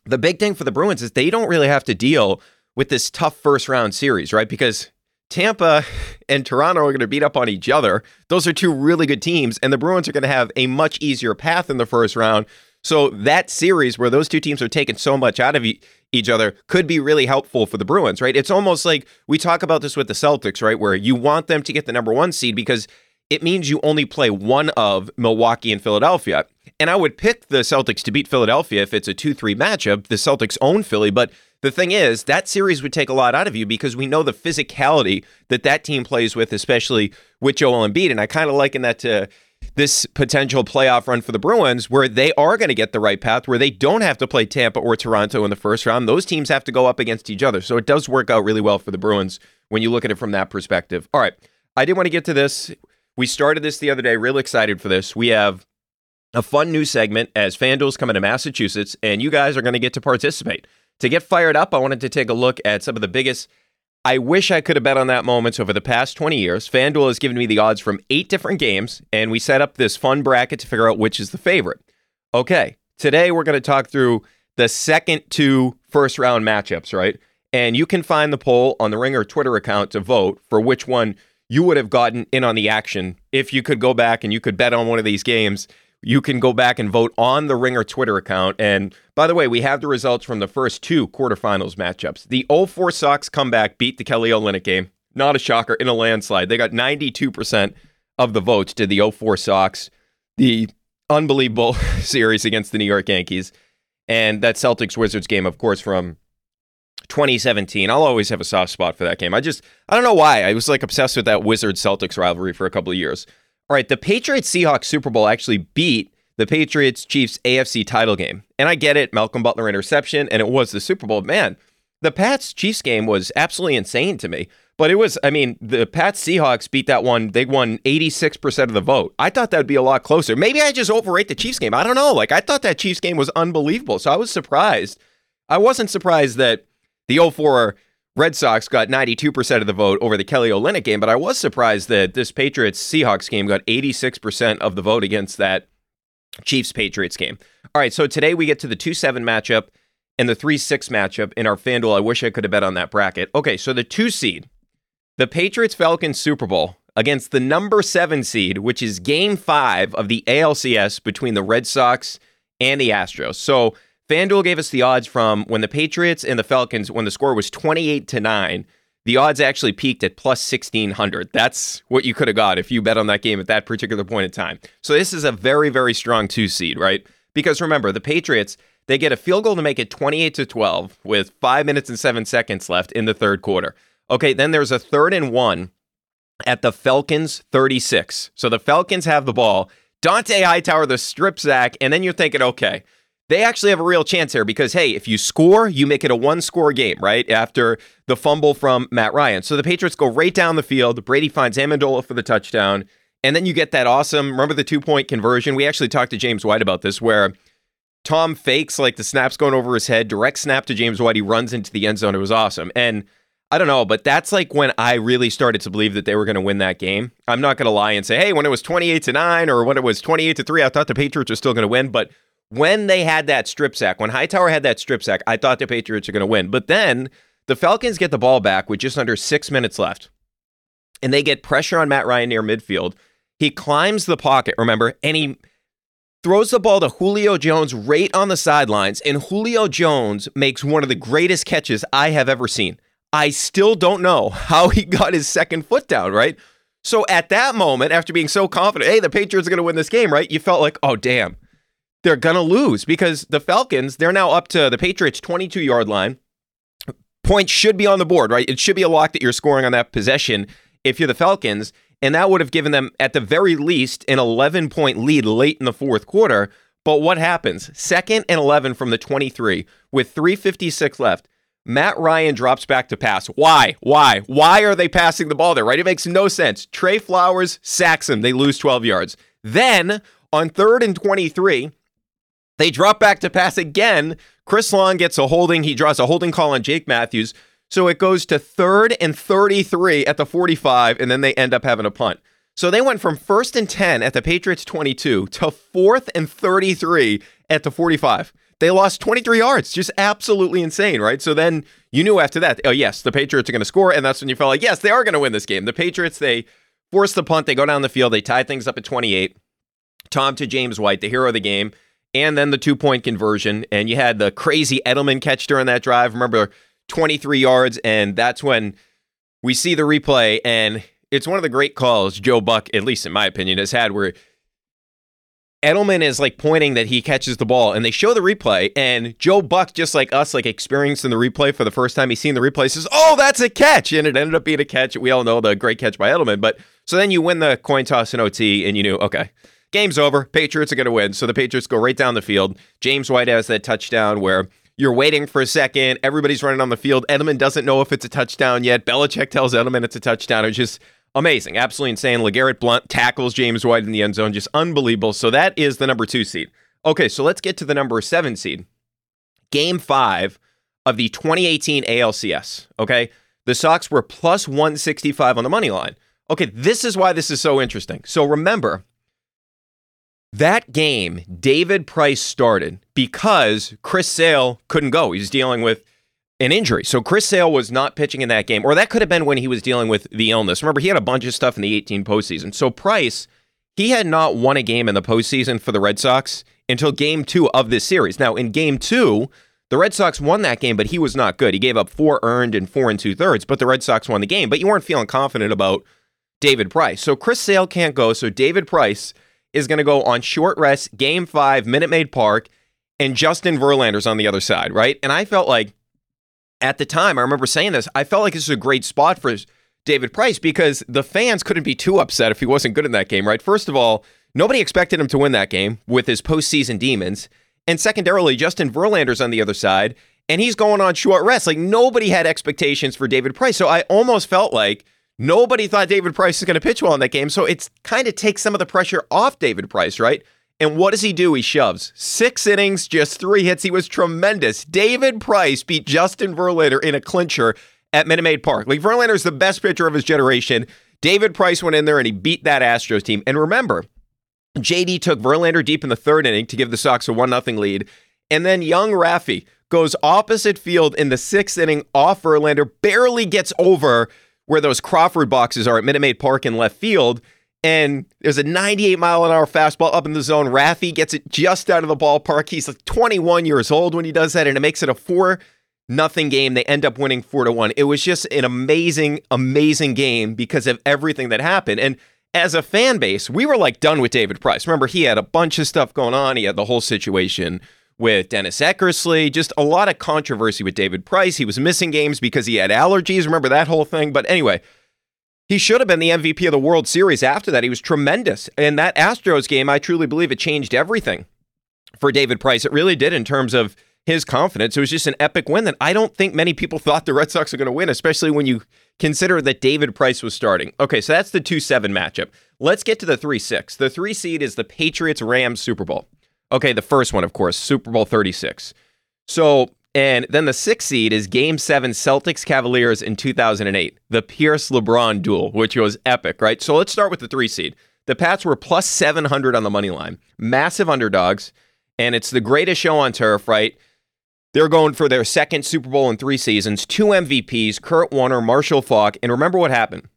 the big thing for the Bruins is they don't really have to deal with this tough first round series, right? Because Tampa and Toronto are going to beat up on each other. Those are two really good teams, and the Bruins are going to have a much easier path in the first round. So that series where those two teams are taking so much out of e- each other could be really helpful for the Bruins, right? It's almost like we talk about this with the Celtics, right? Where you want them to get the number one seed because it means you only play one of Milwaukee and Philadelphia. And I would pick the Celtics to beat Philadelphia if it's a 2 3 matchup. The Celtics own Philly, but the thing is, that series would take a lot out of you because we know the physicality that that team plays with, especially with Joel Embiid. And I kind of liken that to this potential playoff run for the Bruins where they are going to get the right path, where they don't have to play Tampa or Toronto in the first round. Those teams have to go up against each other. So it does work out really well for the Bruins when you look at it from that perspective. All right. I did want to get to this. We started this the other day, real excited for this. We have a fun new segment as FanDuel's coming to Massachusetts, and you guys are going to get to participate. To get fired up, I wanted to take a look at some of the biggest I wish I could have bet on that moments over the past 20 years. FanDuel has given me the odds from eight different games, and we set up this fun bracket to figure out which is the favorite. Okay, today we're going to talk through the second two first round matchups, right? And you can find the poll on the Ringer Twitter account to vote for which one you would have gotten in on the action if you could go back and you could bet on one of these games you can go back and vote on the Ringer Twitter account. And by the way, we have the results from the first two quarterfinals matchups. The 04 Sox comeback beat the Kelly Olynyk game. Not a shocker in a landslide. They got 92% of the votes to the 04 Sox. The unbelievable series against the New York Yankees. And that Celtics Wizards game, of course, from 2017. I'll always have a soft spot for that game. I just, I don't know why. I was like obsessed with that Wizards Celtics rivalry for a couple of years. All right, the Patriots Seahawks Super Bowl actually beat the Patriots Chiefs AFC title game. And I get it, Malcolm Butler interception, and it was the Super Bowl. Man, the Pats Chiefs game was absolutely insane to me. But it was, I mean, the Pats Seahawks beat that one. They won 86% of the vote. I thought that'd be a lot closer. Maybe I just overrate the Chiefs game. I don't know. Like, I thought that Chiefs game was unbelievable. So I was surprised. I wasn't surprised that the 04 Red Sox got 92% of the vote over the Kelly Olynyk game, but I was surprised that this Patriots Seahawks game got 86% of the vote against that Chiefs Patriots game. All right, so today we get to the 2 7 matchup and the 3 6 matchup in our FanDuel. I wish I could have bet on that bracket. Okay, so the two seed, the Patriots Falcons Super Bowl against the number seven seed, which is game five of the ALCS between the Red Sox and the Astros. So FanDuel gave us the odds from when the Patriots and the Falcons, when the score was 28 to 9 the odds actually peaked at plus 1600. That's what you could have got if you bet on that game at that particular point in time. So this is a very, very strong two seed, right? Because remember, the Patriots, they get a field goal to make it 28 to 12 with five minutes and seven seconds left in the third quarter. Okay, then there's a third and one at the Falcons 36. So the Falcons have the ball. Dont'a Hightower, the strip sack, and then you're thinking, okay, they actually have a real chance here because, hey, if you score, you make it a one score game, right? After the fumble from Matt Ryan. So the Patriots go right down the field. Brady finds Amendola for the touchdown. And then you get that awesome, remember the two point conversion? We actually talked to James White about this, where Tom fakes like the snap's going over his head, direct snap to James White. He runs into the end zone. It was awesome. And I don't know, but that's like when I really started to believe that they were going to win that game. I'm not going to lie and say, hey, when it was 28 to 9 or when it was 28 to 3, I thought the Patriots were still going to win. But when they had that strip sack, when Hightower had that strip sack, I thought the Patriots are going to win. But then the Falcons get the ball back with just under six minutes left, and they get pressure on Matt Ryan near midfield. He climbs the pocket, remember, and he throws the ball to Julio Jones right on the sidelines, and Julio Jones makes one of the greatest catches I have ever seen. I still don't know how he got his second foot down, right? So at that moment, after being so confident, hey, the Patriots are going to win this game, right? You felt like, oh, damn, they're going to lose because the Falcons, they're now up to the Patriots' 22 yard line. Points should be on the board, right? It should be a lock that you're scoring on that possession if you're the Falcons. And that would have given them, at the very least, an 11 point lead late in the fourth quarter. But what happens? Second and 11 from the 23 with 356 left. Matt Ryan drops back to pass. Why? Why? Why are they passing the ball there, right? It makes no sense. Trey Flowers sacks him. They lose 12 yards. Then on third and 23, they drop back to pass again. Chris Long gets a holding. He draws a holding call on Jake Matthews. So it goes to third and 33 at the 45, and then they end up having a punt. So they went from first and 10 at the Patriots 22 to fourth and 33 at the 45. They lost 23 yards. Just absolutely insane, right? So then you knew after that, oh, yes, the Patriots are going to score. And that's when you felt like, yes, they are going to win this game. The Patriots, they force the punt. They go down the field. They tie things up at 28. Tom to James White, the hero of the game and then the two point conversion. And you had the crazy Edelman catch during that drive. Remember, 23 yards. And that's when we see the replay. And it's one of the great calls Joe Buck, at least in my opinion, has had where Edelman is like pointing that he catches the ball and they show the replay. And Joe Buck, just like us, like experiencing the replay for the first time, he's seen the replay, says, Oh, that's a catch. And it ended up being a catch. We all know the great catch by Edelman. But so then you win the coin toss in OT and you knew, okay, game's over. Patriots are going to win. So the Patriots go right down the field. James White has that touchdown where you're waiting for a second. Everybody's running on the field. Edelman doesn't know if it's a touchdown yet. Belichick tells Edelman it's a touchdown. It's just amazing. Absolutely insane. LeGarrette Blunt tackles James White in the end zone. Just unbelievable. So that is the number two seed. Okay, so let's get to the number seven seed. Game five of the 2018 ALCS. Okay. The Sox were plus 165 on the money line. Okay, this is why this is so interesting. So remember, that game, David Price started because Chris Sale couldn't go. He was dealing with an injury. So Chris Sale was not pitching in that game, or that could have been when he was dealing with the illness. Remember, he had a bunch of stuff in the 18 postseason. So Price, he had not won a game in the postseason for the Red Sox until game two of this series. Now, in game two, the Red Sox won that game, but he was not good. He gave up four earned and four and two thirds, but the Red Sox won the game. But you weren't feeling confident about David Price. So Chris Sale can't go. So David Price is going to go on short rest, game five, Minute Maid Park, and Justin Verlander's on the other side, right? And I felt like at the time, I remember saying this, I felt like this was a great spot for David Price because the fans couldn't be too upset if he wasn't good in that game, right? First of all, nobody expected him to win that game with his postseason demons. And secondarily, Justin Verlander's on the other side, and he's going on short rest. Like nobody had expectations for David Price. So I almost felt like nobody thought David Price was going to pitch well in that game. So it's kind of takes some of the pressure off David Price, right? And what does he do? He shoves six innings, just three hits. He was tremendous. David Price beat Justin Verlander in a clincher at Minute Maid Park. Like Verlander is the best pitcher of his generation. David Price went in there and he beat that Astros team. And remember, JD took Verlander deep in the third inning to give the Sox a one 0 lead. And then young Raffy goes opposite field in the sixth inning off Verlander, barely gets over where those Crawford boxes are at Minute Maid Park in left field and there's a 98 mile an hour fastball up in the zone. Raffy gets it just out of the ballpark. He's like 21 years old when he does that, and it makes it a four nothing game. They end up winning four to one. It was just an amazing, amazing game because of everything that happened. And as a fan base, we were like done with David Price. Remember, he had a bunch of stuff going on. He had the whole situation with Dennis Eckersley, just a lot of controversy with David Price. He was missing games because he had allergies. Remember that whole thing? But anyway, he should have been the MVP of the World Series after that. He was tremendous. And that Astros game, I truly believe it changed everything for David Price. It really did in terms of his confidence. It was just an epic win that I don't think many people thought the Red Sox were going to win, especially when you consider that David Price was starting. Okay, so that's the 2 7 matchup. Let's get to the 3 6. The 3 seed is the Patriots Rams Super Bowl. Okay, the first one, of course, Super Bowl 36. So and then the sixth seed is Game 7 Celtics Cavaliers in 2008, the Pierce LeBron duel, which was epic, right? So let's start with the three seed. The Pats were plus 700 on the money line, massive underdogs, and it's the greatest show on turf, right? They're going for their second Super Bowl in three seasons, two MVPs, Kurt Warner, Marshall Faulk. And remember what happened?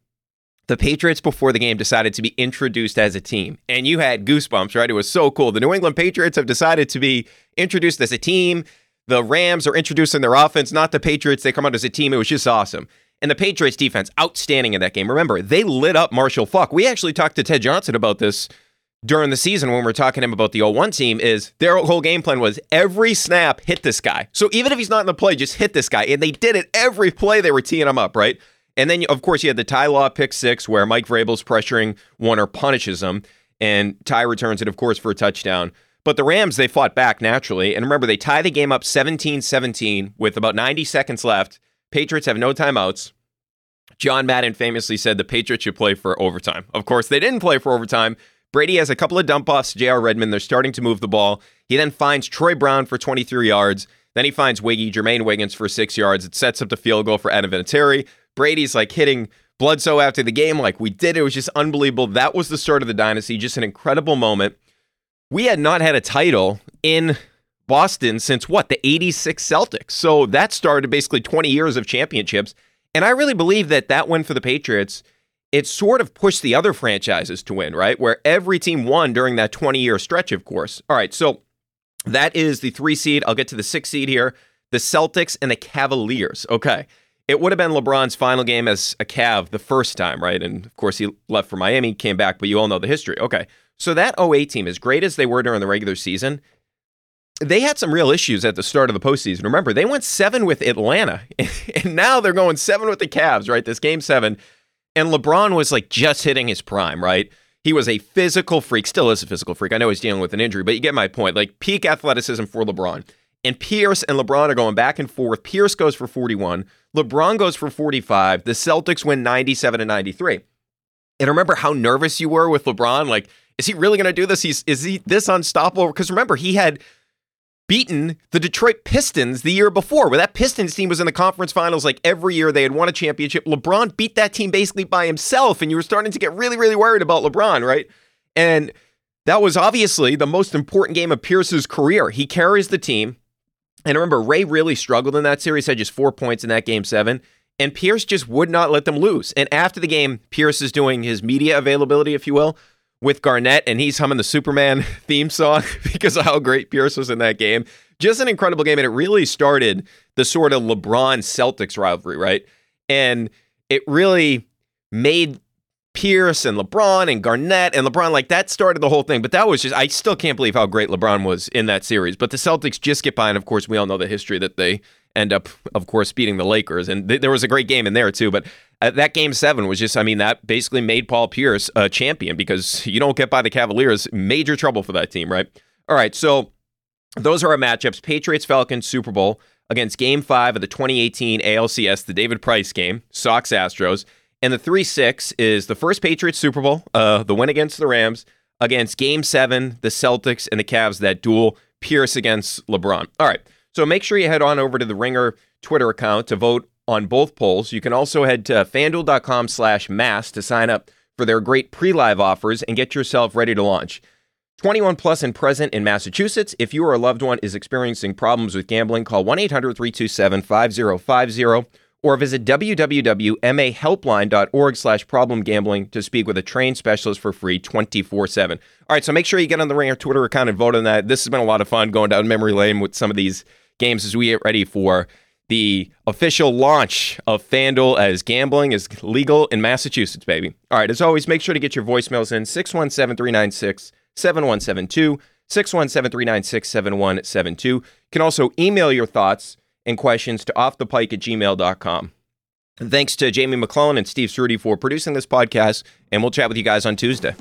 The Patriots before the game decided to be introduced as a team. And you had goosebumps, right? It was so cool. The New England Patriots have decided to be introduced as a team. The Rams are introducing their offense, not the Patriots. They come out as a team. It was just awesome. And the Patriots defense, outstanding in that game. Remember, they lit up Marshall Faulk. We actually talked to Ted Johnson about this during the season when we were talking to him about the 0-1 team is their whole game plan was every snap hit this guy. So even if he's not in the play, just hit this guy. And they did it every play they were teeing him up, right? And then, of course, you had the Ty Law pick six where Mike Vrabel's pressuring Warner punishes him. And Ty returns it, of course, for a touchdown. But the Rams, they fought back naturally. And remember, they tie the game up 17 17 with about 90 seconds left. Patriots have no timeouts. John Madden famously said the Patriots should play for overtime. Of course, they didn't play for overtime. Brady has a couple of dump offs J.R. Redmond. They're starting to move the ball. He then finds Troy Brown for 23 yards. Then he finds Wiggy, Jermaine Wiggins for six yards. It sets up the field goal for Adam Vinatieri. Brady's like hitting Bledsoe after the game, like we did. It was just unbelievable. That was the start of the dynasty. Just an incredible moment we had not had a title in Boston since what, the 86 Celtics. So that started basically 20 years of championships. And I really believe that that win for the Patriots, it sort of pushed the other franchises to win, right? Where every team won during that 20 year stretch, of course. All right. So that is the three seed. I'll get to the six seed here the Celtics and the Cavaliers. Okay. It would have been LeBron's final game as a Cav the first time, right? And of course, he left for Miami, came back, but you all know the history. Okay. So that 08 team, as great as they were during the regular season, they had some real issues at the start of the postseason. Remember, they went seven with Atlanta, and now they're going seven with the Cavs, right? This game seven. And LeBron was like just hitting his prime, right? He was a physical freak, still is a physical freak. I know he's dealing with an injury, but you get my point. Like peak athleticism for LeBron. And Pierce and LeBron are going back and forth. Pierce goes for 41. LeBron goes for 45. The Celtics win 97 to 93. And remember how nervous you were with LeBron? Like, is he really going to do this? He's is he this unstoppable? Because remember, he had beaten the Detroit Pistons the year before, where that Pistons team was in the conference finals like every year. They had won a championship. LeBron beat that team basically by himself, and you were starting to get really, really worried about LeBron, right? And that was obviously the most important game of Pierce's career. He carries the team. And remember, Ray really struggled in that series, had just four points in that game seven. And Pierce just would not let them lose. And after the game, Pierce is doing his media availability, if you will with Garnett, and he's humming the Superman theme song because of how great Pierce was in that game. Just an incredible game, and it really started the sort of LeBron Celtics rivalry, right? And it really made Pierce and LeBron and Garnett and LeBron like that started the whole thing. But that was just I still can't believe how great LeBron was in that series. But the Celtics just get by, and of course we all know the history that they end up, of course, beating the Lakers. And th- there was a great game in there, too. But uh, that game seven was just, I mean, that basically made Paul Pierce a champion because you don't get by the Cavaliers. Major trouble for that team, right? All right. So those are our matchups Patriots, Falcons, Super Bowl against game five of the 2018 ALCS, the David Price game, Sox Astros. And the 3 6 is the first Patriots Super Bowl, uh, the win against the Rams, against game seven, the Celtics and the Cavs, that duel, Pierce against LeBron. All right. So make sure you head on over to the Ringer Twitter account to vote on both polls. You can also head to fanduel.com slash mass to sign up for their great pre-live offers and get yourself ready to launch. 21 plus and present in Massachusetts. If you or a loved one is experiencing problems with gambling, call 1-800-327-5050 or visit www.mahelpline.org slash problem gambling to speak with a trained specialist for free 24-7. All right, so make sure you get on the Ringer Twitter account and vote on that. This has been a lot of fun going down memory lane with some of these games as we get ready for the official launch of FanDuel as gambling is legal in Massachusetts, baby. All right, as always, make sure to get your voicemails in 617 396 7172, 617 396 7172. You can also email your thoughts and questions to offthepike at gmail.com. Thanks to Jamie McClellan and Steve Ceruti for producing this podcast, and we'll chat with you guys on Tuesday.